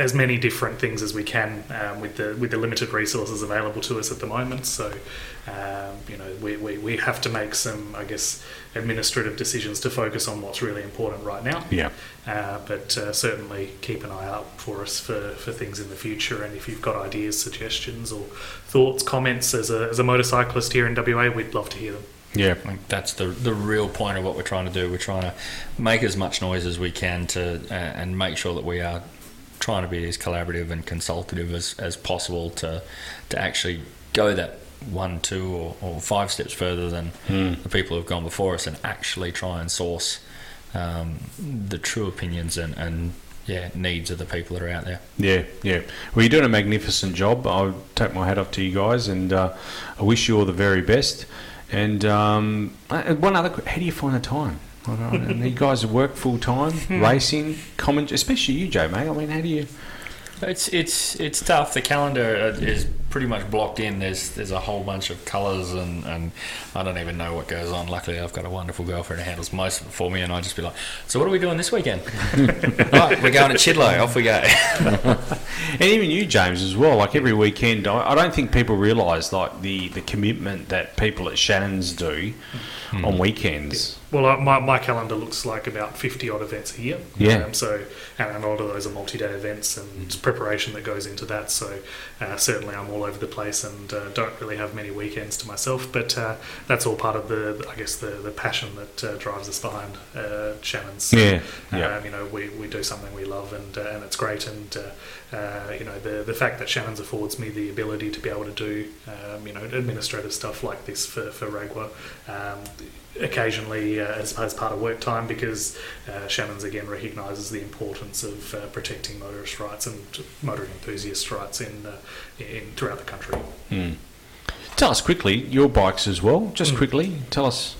Speaker 4: As many different things as we can um, with the with the limited resources available to us at the moment. So, um, you know, we, we, we have to make some, I guess, administrative decisions to focus on what's really important right now.
Speaker 2: Yeah.
Speaker 4: Uh, but uh, certainly keep an eye out for us for, for things in the future. And if you've got ideas, suggestions, or thoughts, comments as a, as a motorcyclist here in WA, we'd love to hear them.
Speaker 2: Yeah.
Speaker 3: Like that's the the real point of what we're trying to do. We're trying to make as much noise as we can to uh, and make sure that we are trying to be as collaborative and consultative as, as possible to to actually go that one, two, or, or five steps further than
Speaker 2: Mm.
Speaker 3: the people who've gone before us, and actually try and source um, the true opinions and, and yeah needs of the people that are out there.
Speaker 2: Yeah, yeah. Well, you're doing a magnificent job. I'll take my hat off to you guys, and uh, I wish you all the very best. And um, uh, one other, how do you find the time? I don't know, and you guys work full time, racing, comment, especially you, Joe, mate. I mean, how do you?
Speaker 3: It's it's it's tough. The calendar uh, is pretty much blocked in. There's there's a whole bunch of colours and, and I don't even know what goes on. Luckily, I've got a wonderful girlfriend who handles most of it for me, and I just be like, "So what are we doing this weekend?" right, we're going to Chidlow. Off we go.
Speaker 2: And even you, James, as well. Like every weekend, I, I don't think people realise like the the commitment that people at Shannon's do hmm. on weekends.
Speaker 4: Well, uh, my, my calendar looks like about 50 odd events a year.
Speaker 2: Yeah.
Speaker 4: Um, so, and, and a lot of those are multi day events and preparation that goes into that. So, uh, certainly I'm all over the place and uh, don't really have many weekends to myself. But uh, that's all part of the, I guess, the, the passion that uh, drives us behind uh, Shannon's.
Speaker 2: Yeah, yeah.
Speaker 4: Um, you know, we, we do something we love and, uh, and it's great. And, uh, uh, you know, the, the fact that Shannon's affords me the ability to be able to do, um, you know, administrative stuff like this for, for Ragwa. Occasionally uh, as, as part of work time because uh, Shannon's again recognises the importance of uh, protecting motorist rights and motoring enthusiast rights in, uh, in throughout the country.
Speaker 2: Hmm. Tell us quickly your bikes as well. Just quickly, tell us.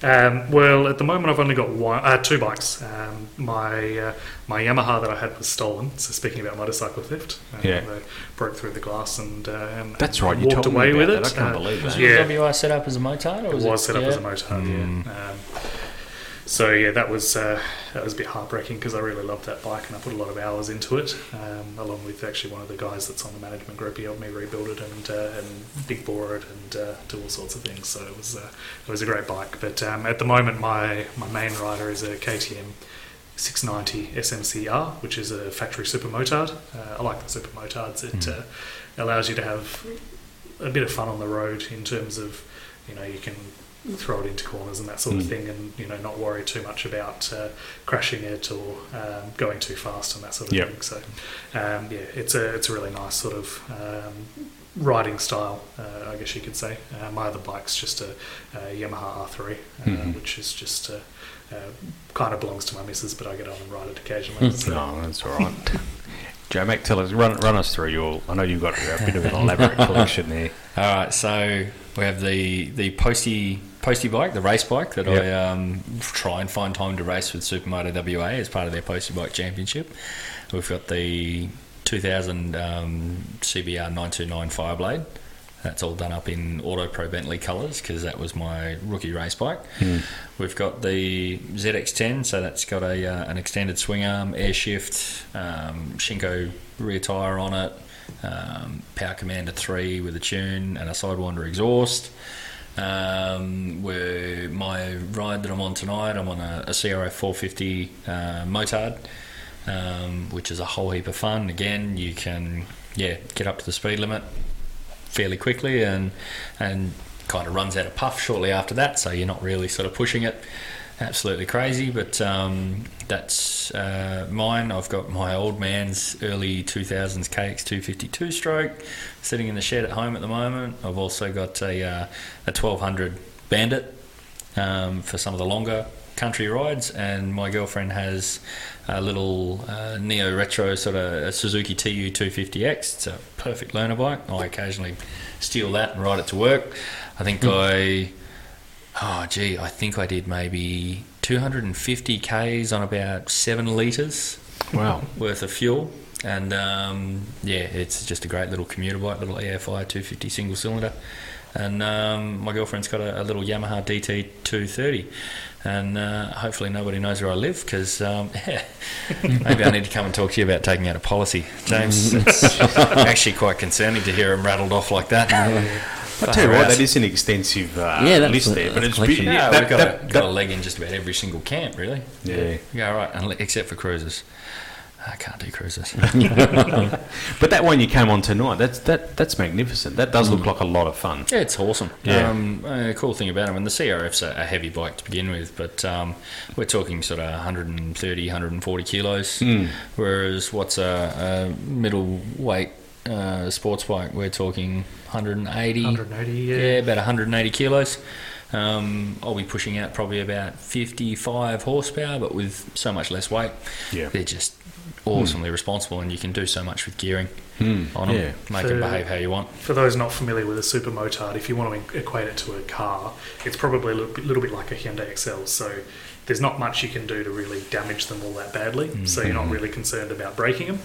Speaker 4: Um, well, at the moment, I've only got one, uh, two bikes. Um, my uh, my Yamaha that I had was stolen. So speaking about motorcycle theft, um,
Speaker 2: Yeah.
Speaker 4: they broke through the glass and, uh, and
Speaker 2: That's right, you
Speaker 4: walked
Speaker 2: told me
Speaker 4: away
Speaker 2: about
Speaker 4: with
Speaker 2: that.
Speaker 4: it.
Speaker 2: I can't
Speaker 4: Uh,
Speaker 2: believe
Speaker 3: Was
Speaker 2: that.
Speaker 4: Yeah.
Speaker 3: your WR set up as a motard, or
Speaker 4: It
Speaker 3: was
Speaker 4: was set up
Speaker 3: yeah?
Speaker 4: as a motard,
Speaker 3: Mm.
Speaker 4: yeah. Um, so yeah, that was uh, that was a bit heartbreaking because I really loved that bike and I put a lot of hours into it, um, along with actually one of the guys that's on the management group. He helped me rebuild it and uh, and big bore it and uh, do all sorts of things. So it was uh, it was a great bike. But um, at the moment, my my main rider is a KTM 690 SMCR, which is a factory super motard. Uh, I like the super motards. It
Speaker 3: Mm.
Speaker 4: uh, allows you to have a bit of fun on the road in terms of you know you can throw it into corners and that sort of
Speaker 2: Mm.
Speaker 4: thing, and you know not worry too much about uh, crashing it or um, going too fast and that sort of
Speaker 2: Yep.
Speaker 4: thing. So um, yeah, it's a it's a really nice sort of um, riding style, uh, I guess you could say. Uh, my other bike's just a, a Yamaha R3, uh,
Speaker 2: Mhm.
Speaker 4: which is just uh, uh, kind of belongs to my missus, but I get on and ride it occasionally. So-
Speaker 2: No, that's all right. Joe, Mac, tell us, run, run us through your. I know you've got a bit of an elaborate collection there.
Speaker 3: All right, so we have the the posty posty bike, the race bike that I um, try and find time to race with Supermoto WA as part of their postie bike championship. We've got the 2000 um, CBR 929 Fireblade. That's all done up in Auto Pro Bentley colours because that was my rookie race bike. We've got the ZX10, so that's got a uh, an extended swing arm, air shift, um, Shinko rear tyre on it, um, Power Commander 3 with a tune, and a Sidewinder exhaust. Um, where my ride that I'm on tonight, I'm on a, a CRF 450 uh, motard, um, which is a whole heap of fun. Again, you can yeah get up to the speed limit fairly quickly and and kind of runs out of puff shortly after that. So you're not really sort of pushing it absolutely crazy. But um, that's uh, mine. I've got my old man's early 2000s KX252 stroke sitting in the shed at home at the moment. I've also got a uh, a 1200 Bandit um, for some of the longer country rides, and my girlfriend has a little uh, neo retro sort of Suzuki TU 250X. It's a perfect learner bike. I occasionally steal that and ride it to work. I think I Oh, gee, I think I did maybe 250 Ks on about seven litres
Speaker 2: Wow.
Speaker 3: worth of fuel. And um, yeah, it's just a great little commuter bike, little EFI 250 single cylinder. And um, my girlfriend's got a, a little Yamaha DT 230. And uh, hopefully nobody knows where I live because um, maybe I need to come and talk to you about taking out a policy, James. It's actually quite concerning to hear him rattled off like that.
Speaker 2: I tell you what, that is an extensive uh,
Speaker 5: Yeah, that's
Speaker 2: list
Speaker 5: a-
Speaker 2: there, but
Speaker 5: that's
Speaker 2: it's
Speaker 5: a
Speaker 2: be-
Speaker 5: collection.
Speaker 3: Yeah,
Speaker 2: that-
Speaker 3: we've got,
Speaker 2: that-
Speaker 3: a, got
Speaker 2: that-
Speaker 3: a leg in just about every single camp, really.
Speaker 2: Yeah.
Speaker 3: Yeah, right, unle- except for cruises. I can't do cruises.
Speaker 2: But that one you came on tonight, that's that that's magnificent. That does look like a lot of fun.
Speaker 3: Yeah, it's awesome.
Speaker 2: Yeah.
Speaker 3: Um, uh, cool thing about them, and the CRF's a, a heavy bike to begin with, but um, we're talking sort of 130, 140 kilos, whereas what's a, a middleweight uh, sports bike, we're talking 180.
Speaker 4: 180, yeah.
Speaker 3: Yeah, about 180 kilos. Um, I'll be pushing out probably about 55 horsepower, but with so much less weight.
Speaker 2: Yeah.
Speaker 3: They're just awesomely responsible, and you can do so much with gearing
Speaker 2: Hmm.
Speaker 3: on them.
Speaker 2: Yeah.
Speaker 3: Make
Speaker 4: So-
Speaker 3: it behave how you want.
Speaker 4: For those not familiar with a super motard, if you want to equate it to a car, it's probably a little bit, little bit like a Hyundai Excel. So there's not much you can do to really damage them all that badly. So you're not really concerned about breaking them,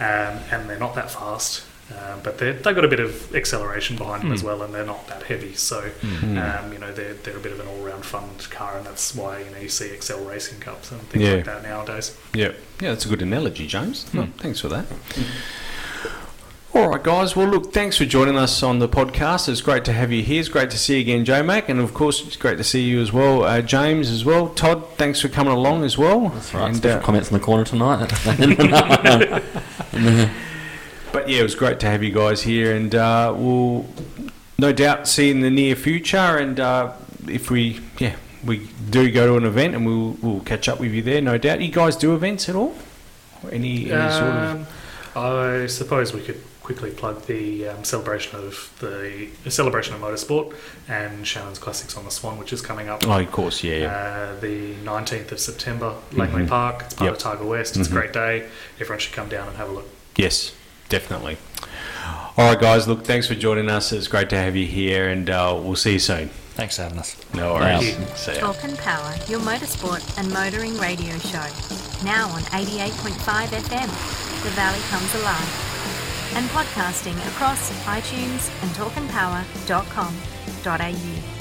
Speaker 4: um, and they're not that fast. Um, but they're- they've got a bit of acceleration behind them as well, and they're not that heavy. So, um, you know, they're, they're a bit of an all-round fun car, and that's why you know you see Excel Racing Cups and things
Speaker 2: Yeah.
Speaker 4: like that nowadays.
Speaker 2: Yeah, yeah, that's a good analogy, James. Oh, thanks for that. All right, guys. Well, look, thanks for joining us on the podcast. It's great to have you here. It's great to see you again, J Mac, and of course, it's great to see you as well, uh, James, as well. Todd, thanks for coming along as well.
Speaker 5: That's right.
Speaker 2: And, uh,
Speaker 5: comments in the corner tonight.
Speaker 2: but yeah, it was great to have you guys here, and uh, we'll no doubt see in the near future. And uh, if we, yeah, we do go to an event, and we'll we'll catch up with you there, no doubt. You guys do events at all? Any, any sort of
Speaker 4: Um, I suppose we could quickly plug the um, celebration of the, the celebration of motorsport and Shannon's Classics on the Swan, which is coming up.
Speaker 2: Oh, of course, yeah. yeah.
Speaker 4: Uh, the 19th of September, Langley
Speaker 2: Mhm.
Speaker 4: Park. It's part
Speaker 2: Yep.
Speaker 4: of Tiger West. It's
Speaker 2: Mhm.
Speaker 4: a great day. Everyone should come down and have a look.
Speaker 2: Yes, definitely. All right, guys. Look, thanks for joining us. It's great to have you here, and uh, we'll see you soon.
Speaker 3: Thanks for having us.
Speaker 2: No worries.
Speaker 4: you.
Speaker 2: See ya.
Speaker 1: Talk and Power, your motorsport and motoring radio show. Now on 88.5 FM. The Valley comes alive. And podcasting across iTunes and talkandpower.com.au.